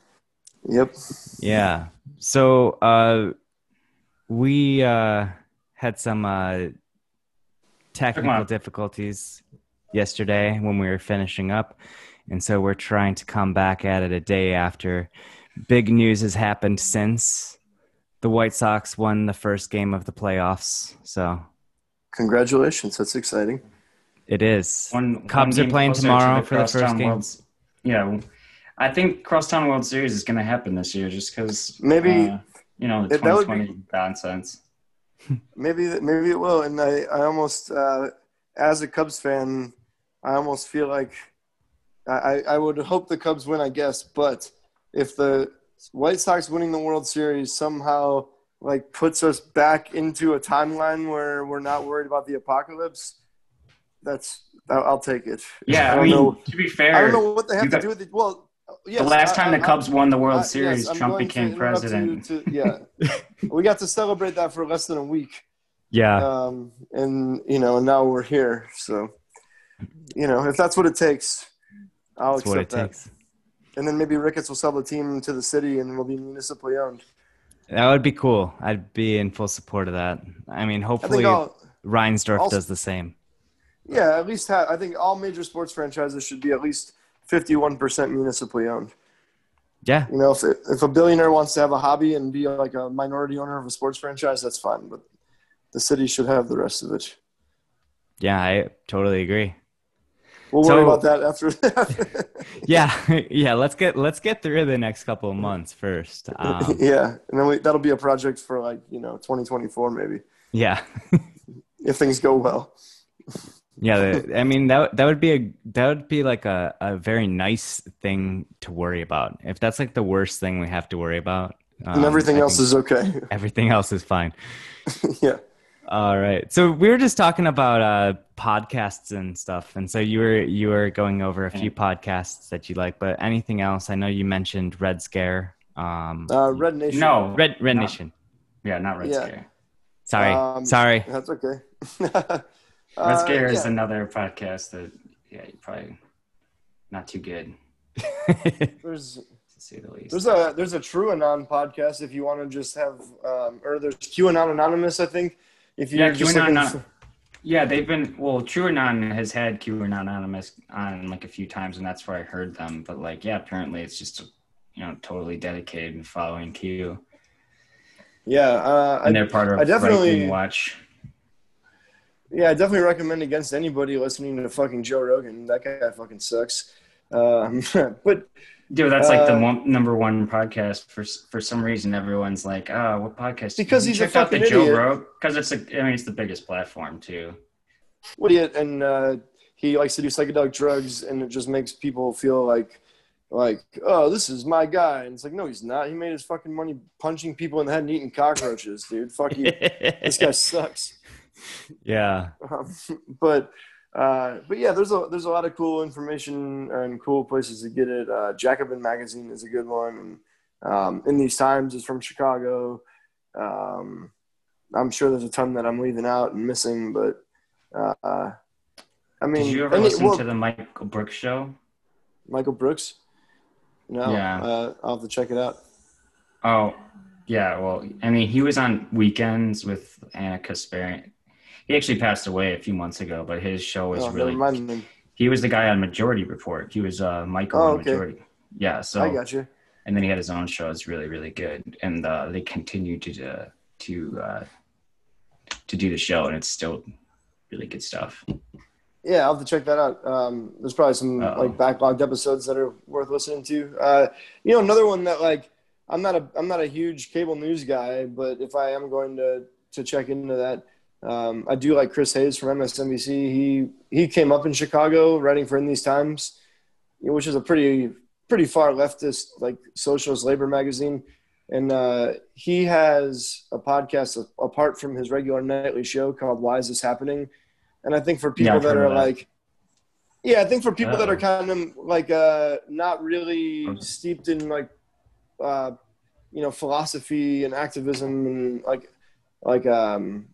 Yep. Yeah. So uh, we uh, had some uh, technical difficulties yesterday when we were finishing up, and so we're trying to come back at it a day after. Big news has happened since the White Sox won the first game of the playoffs. So Congratulations. That's exciting. it is. One, Cubs one are playing closer to tomorrow for the first game. World's- yeah, I think Crosstown World Series is going to happen this year, just because Maybe- uh, you know the It- that would be- 2020 nonsense. Maybe maybe it will. And I, I almost, uh, as a Cubs fan, I almost feel like I, I I would hope the Cubs win, I guess. But if the White Sox winning the World Series somehow like puts us back into a timeline where we're not worried about the apocalypse, that's I'll, I'll take it. Yeah, I I, mean, know. to be fair, I don't know what they have to got- do with it. Well, yes, the last time I- the I- Cubs won the World Series, yes, Trump going to became president. you to- yeah, we got to celebrate that for less than a week, Yeah. um, and you know, and now we're here. So, you know, if that's what it takes, I'll That's what it accept that. takes. And then maybe Ricketts will sell the team to the city, and it will be municipally owned. That would be cool. I'd be in full support of that. I mean, hopefully all, Reinsdorf also- does the same. yeah, at least ha- I think all major sports franchises should be at least fifty-one percent municipally owned. Yeah. You know, if if a billionaire wants to have a hobby and be like a minority owner of a sports franchise, that's fine. But the city should have the rest of it. Yeah, I totally agree. We'll So- worry about that after that. Yeah, yeah. Let's get let's get through the next couple of months first. Um, yeah, and then we, that'll be a project for like you know 2024 maybe yeah, if things go well. yeah. I mean that that would be a that would be like a, a very nice thing to worry about. If that's like the worst thing we have to worry about, and um, everything I else is okay. everything else is fine. yeah. All right. So we were just talking about uh, podcasts and stuff, and so you were you were going over a few podcasts that you like, but anything else? I know you mentioned Red Scare. Um, Uh, Red Nation. No, Red Red no. Nation. yeah, not Red Yeah. Scare. Sorry, Um, sorry. That's okay. Red Uh, Scare is another podcast that, yeah, probably not too good There's to say the least. there's a there's a True Anon podcast if you want to just have um, or there's QAnon Anonymous I think if you're Yeah, QAnon for- Yeah, they've been well. TrueAnon has had QAnon Anonymous on like a few times, and that's where I heard them. But like, yeah, apparently it's just you know totally dedicated and following Q, yeah uh, and I, they're part of I definitely- Watch. yeah I definitely recommend against anybody listening to fucking Joe Rogan that guy fucking sucks um, but Dude, that's like the Uh, one, number one podcast for for some reason. Everyone's like, "Oh, what podcast?" Because Have you he's a checked out the fucking Joe idiot. Rogan because it's like I mean it's the biggest platform too. what idiot and uh, he likes to do psychedelic drugs and it just makes people feel like like oh this is my guy and it's like no he's not he made his fucking money punching people in the head and eating cockroaches dude fuck you this guy sucks yeah. um, but uh, but yeah there's a there's a lot of cool information and cool places to get it uh, Jacobin magazine is a good one and um, in these times is from Chicago um, I'm sure there's a ton that I'm leaving out and missing but uh, I mean Did you ever it- listen well, to the Michael Brooks show? Michael Brooks? No. Yeah. Uh, I'll have to check it out. Oh, yeah. Well, I mean, he was on Weekends with Ana Kasparian. He actually passed away a few months ago, but his show was Oh, really. He was the guy on Majority Report. He was uh, Michael Oh, on okay. Majority. Yeah. So, I got you. and then he had his own show. It's really, really good, and uh, they continue to uh, to uh, to do the show, and it's still really good stuff. Yeah, I'll have to check that out. Um, there's probably some Uh-oh. like backlogged episodes that are worth listening to. Uh, you know, another one that like I'm not a I'm not a huge cable news guy, but if I am going to to check into that, um, I do like Chris Hayes from MSNBC. He he came up in Chicago writing for In These Times, which is a pretty pretty far leftist like socialist labor magazine. And uh, he has a podcast apart from his regular nightly show called "Why Is This Happening?" And I think for people Yeah, that are that. like, yeah, I think for people that Oh. are kind of like uh, not really steeped in like, uh, you know, philosophy and activism and like, like um,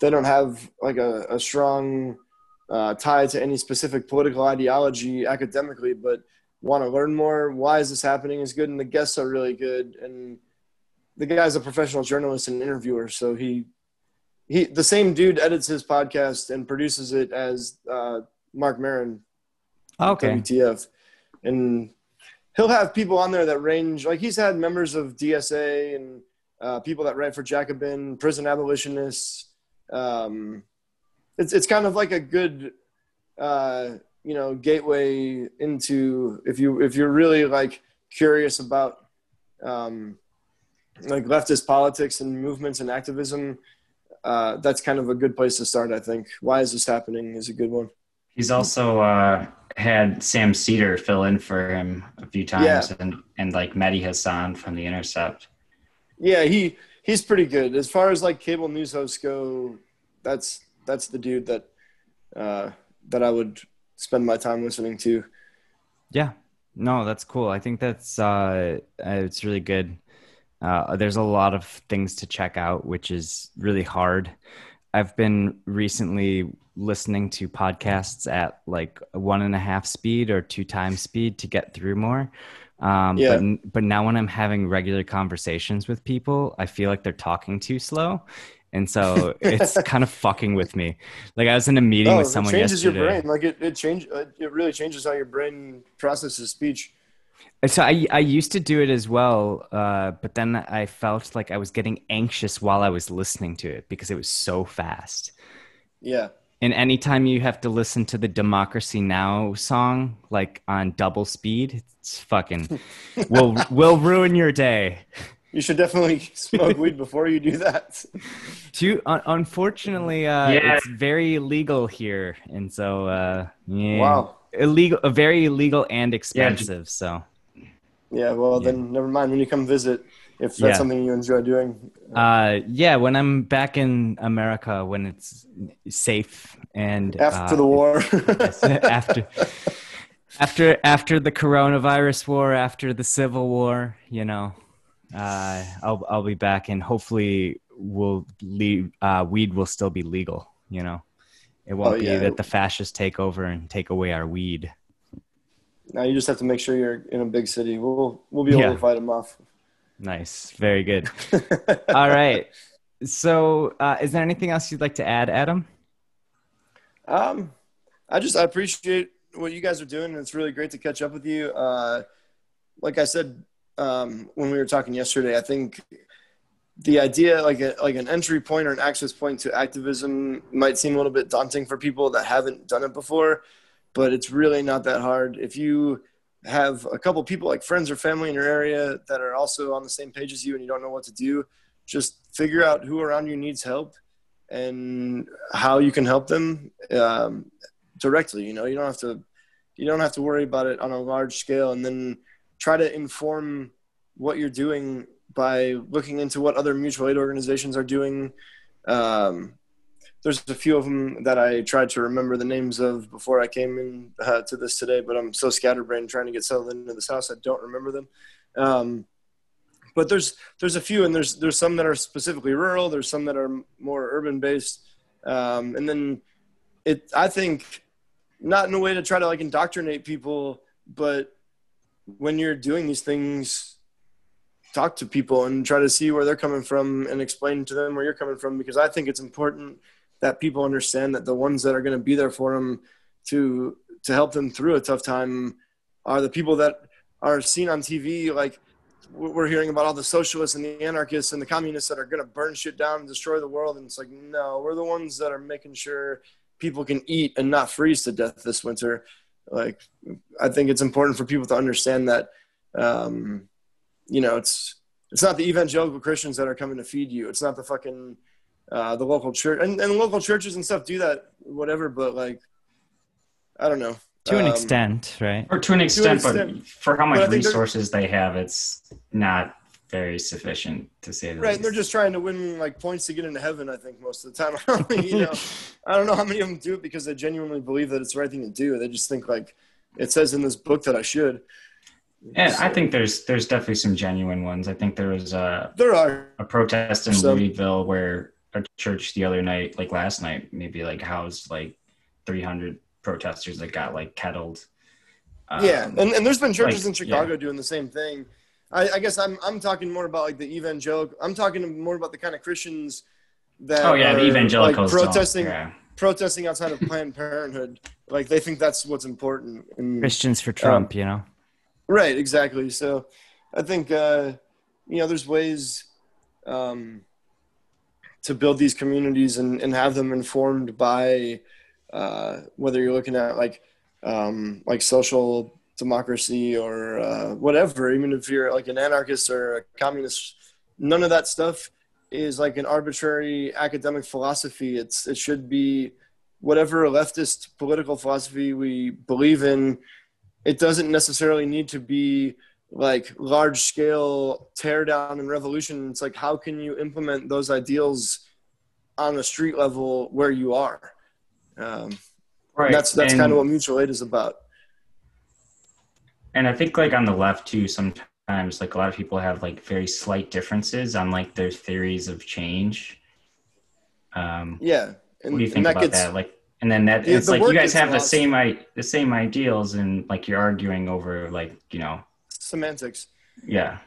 they don't have like a, a strong uh, tied to any specific political ideology academically, but want to learn more. Why is this happening? Is good, and the guests are really good. And the guy's a professional journalist and interviewer, so he he the same dude edits his podcast and produces it as uh, Marc Maron Okay. WTF. And he'll have people on there that range, like he's had members of DSA and uh, people that write for Jacobin, prison abolitionists. Um, it's, it's kind of like a good, uh, you know, gateway into if you if you're really like curious about um, like leftist politics and movements and activism. Uh, that's kind of a good place to start, I think. Why is this happening is a good one. He's also uh, had Sam Seder fill in for him a few times, Yeah. and and like Mehdi Hasan from The Intercept. Yeah, he he's pretty good as far as like cable news hosts go. That's that's the dude that uh, that I would spend my time listening to. Yeah. No, that's cool. I think that's uh, uh, it's really good. Uh, there's a lot of things to check out, which is really hard. I've been recently listening to podcasts at like one and a half speed or two times speed to get through more. Um, Yeah. but, but now when I'm having regular conversations with people, I feel like they're talking too slow. And so it's kind of fucking with me. Like I was in a meeting Oh, with it someone changes yesterday. your brain. Like it it change uh, it really changes how your brain processes speech. So I I used to do it as well, uh, but then I felt like I was getting anxious while I was listening to it because it was so fast. Yeah. And anytime you have to listen to the Democracy Now song like on double speed, it's fucking will will ruin your day. You should definitely smoke weed before you do that. Too un- unfortunately, uh, Yeah. it's very illegal here, and so uh, yeah, Wow. illegal, uh, very illegal and expensive. so. Yeah, well then never mind when you come visit if that's Yeah. something you enjoy doing. Uh, yeah, when I'm back in America, when it's safe and After uh, the war. after after after the coronavirus war, after the civil war, you know, uh, I'll I'll be back, and hopefully, we'll leave. Uh, weed will still be legal. You know, it won't Oh, be yeah. that the fascists take over and take away our weed. now you just have to make sure you're in a big city. We'll we'll be able Yeah. to fight them off. Nice, very good. All right. So, uh, is there anything else you'd like to add, Adam? Um, I just I appreciate what you guys are doing, and it's really great to catch up with you. Uh, like I said um, when we were talking yesterday, I think the idea, like a, like an entry point or an access point to activism, might seem a little bit daunting for people that haven't done it before, but it's really not that hard. If you have a couple people like friends or family in your area that are also on the same page as you and you don't know what to do, just figure out who around you needs help and how you can help them um, directly. You know, you don't have to you don't have to worry about it on a large scale, and then try to inform what you're doing by looking into what other mutual aid organizations are doing. Um, there's a few of them that I tried to remember the names of before I came in uh, to this today, but I'm so scatterbrained trying to get settled into this house, I don't remember them. Um, but there's there's a few, and there's there's some that are specifically rural. There's some that are more urban based, um, and then it. I think not in a way to try to like indoctrinate people, but when you're doing these things, talk to people and try to see where they're coming from and explain to them where you're coming from because I think it's important that people understand that the ones that are going to be there for them to to help them through a tough time are the people that are seen on TV like we're hearing about all the socialists and the anarchists and the communists that are going to burn shit down and destroy the world and it's like no we're the ones that are making sure people can eat and not freeze to death this winter. Like i think it's important for people to understand that um, you know it's it's not the evangelical christians that are coming to feed you. It's not the fucking uh, the local church and, and local churches and stuff do that whatever but like i don't know To an Um, extent, right? Or to an extent, extent. but for how much I think they're- resources they have, it's not very sufficient to say the Right, and they're just trying to win like points to get into heaven. I think most of the time, you know, I don't know how many of them do it because they genuinely believe that it's the right thing to do. They just think like it says in this book that I should. And I think there's there's definitely some genuine ones. I think there was a, there are. a protest in Some. Louisville where a church the other night, like last night, maybe like housed like 300 protesters that got like kettled. yeah, Um, and, and there's been churches like, in Chicago doing the same thing. I, I guess I'm I'm talking more about like the evangelical. I'm talking more about the kind of Christians that oh yeah, the are, evangelicals like protesting yeah. protesting outside of Planned Parenthood. Like they think that's what's important. And, Christians for Trump, you know. Right, exactly. So I think uh, you know there's ways um, to build these communities and, and have them informed by uh, whether you're looking at like um, like social democracy or uh, whatever. Even if you're like an anarchist or a communist, none of that stuff is like an arbitrary academic philosophy. It's it should be whatever leftist political philosophy we believe in it doesn't necessarily need to be like large scale tear down and revolution it's like how can you implement those ideals on the street level where you are um, Right. that's that's and, kind of what mutual aid is about and I think like on the left too, sometimes like a lot of people have like very slight differences on like their theories of change. Um, yeah and, what do you think that about gets that? Like, and then that Yeah, it's the like you guys have the same i the same ideals, and like you're arguing over like you know, semantics yeah,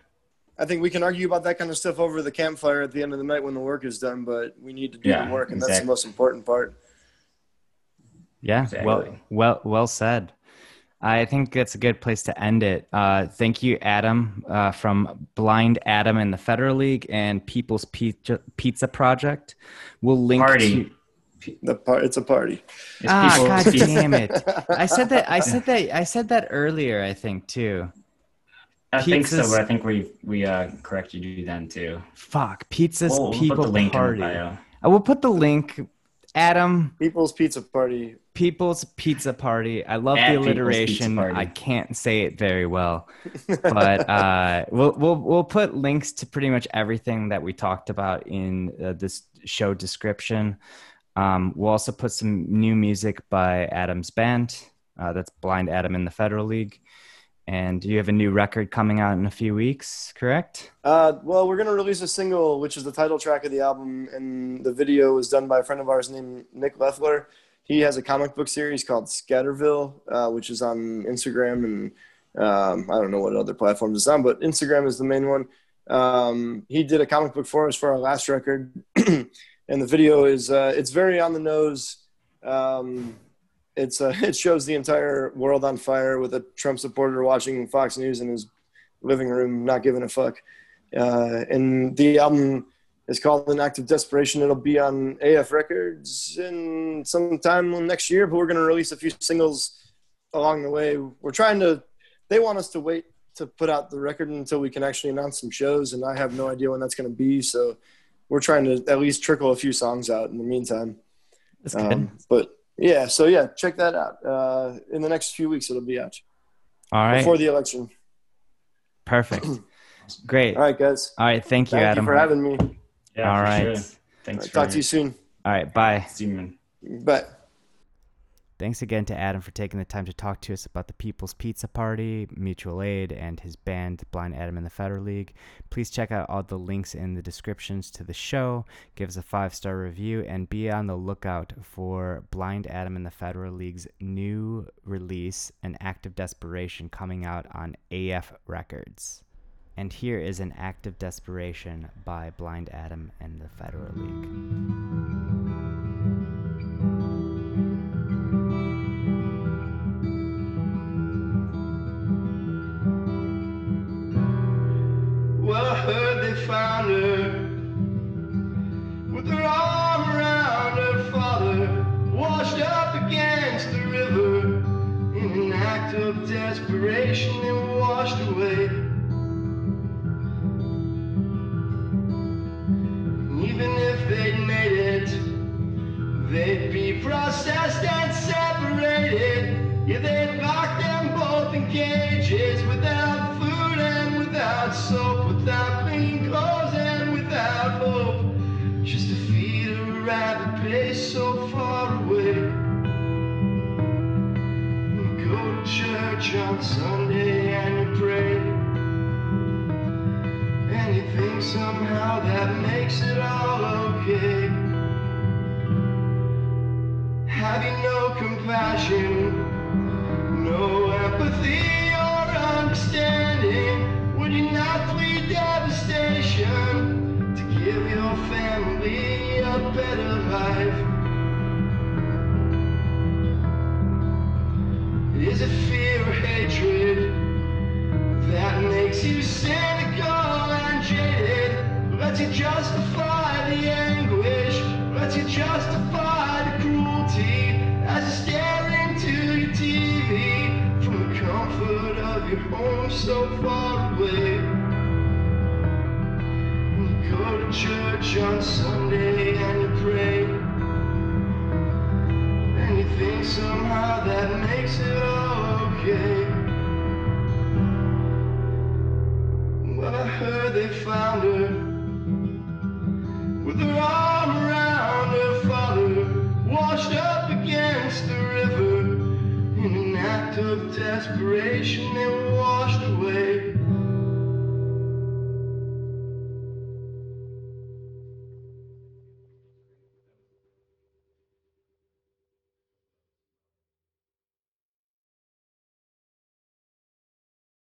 i think we can argue about that kind of stuff over the campfire at the end of the night when the work is done but we need to do Yeah, the work and that's the most important part Yeah. Well, Exactly. well, well said. I think that's a good place to end it. Uh, thank you, Adam, uh, from Blind Adam and the Federal League and People's Pizza, Pizza Project. We'll link party. to. the part it's a party It's Ah, people- God damn it! I said that. I said that. I said that earlier. I think too. I think so, but I think we we uh, corrected you then too. Fuck, pizza's We'll, we'll put the link party. in the bio. I will put the link. Adam, people's pizza party People's Pizza Party. I love At the alliteration. I can't say it very well, but uh, we'll we'll we'll put links to pretty much everything that we talked about in uh, this show description. Um, we'll also put some new music by Adam's band. Uh, that's Blind Adam and the Federal League. And you have a new record coming out in a few weeks, correct? Uh, well, we're gonna release a single, which is the title track of the album, and the video was done by a friend of ours named Nick Leffler. He has a comic book series called Scatterville, uh, which is on Instagram and um, I don't know what other platforms it's on, but Instagram is the main one. Um, he did a comic book for us for our last record, and the video is uh, it's very on the nose. Um, it's uh, it shows the entire world on fire with a Trump supporter watching Fox News in his living room, not giving a fuck. Uh, and the album is called An Act of Desperation. It'll be on AF Records in sometime next year, but we're going to release a few singles along the way. We're trying to, they want us to wait to put out the record until we can actually announce some shows, and I have no idea when that's going to be. So we're trying to at least trickle a few songs out in the meantime. That's good. Um, but yeah, so yeah, check that out. Uh, in the next few weeks, it'll be out All right. before the election. Perfect. Great. All right, guys. All right. Thank you, Thank Adam. you for having me. Yeah, All for right. sure. Thanks right, for talk to you soon. All right. Bye. Steven. Bye. Thanks again to Adam for taking the time to talk to us about the People's Pizza Party, Mutual Aid, and his band, Blind Adam and the Federal League. Please check out all the links in the descriptions to the show. Give us a five star review and be on the lookout for Blind Adam and the Federal League's new release, An Act of Desperation, coming out on AF Records. And here is An Act of Desperation by Blind Adam and the Federal League. With her arm around her father, washed up against the river in an act of desperation and washed away. And even if they'd made it, they'd be processed and separated. Yeah, they'd lock them both in cages without food and without soap, without clean feed a pace so far away. You go to church on Sunday and you pray. And you think somehow that makes it all okay. Have you no compassion, no empathy or understanding. Would you not plead devastation give your family a better life? Is it fear or hatred that makes you cynical and jaded? Lets you justify the anguish, lets you justify the cruelty as you stare into your TV from the comfort of your home so far away. Go to church on Sunday and you pray. And you think somehow that makes it all okay. Well, I heard they found her with her arm around her father, washed up against the river. In an act of desperation, they washed away.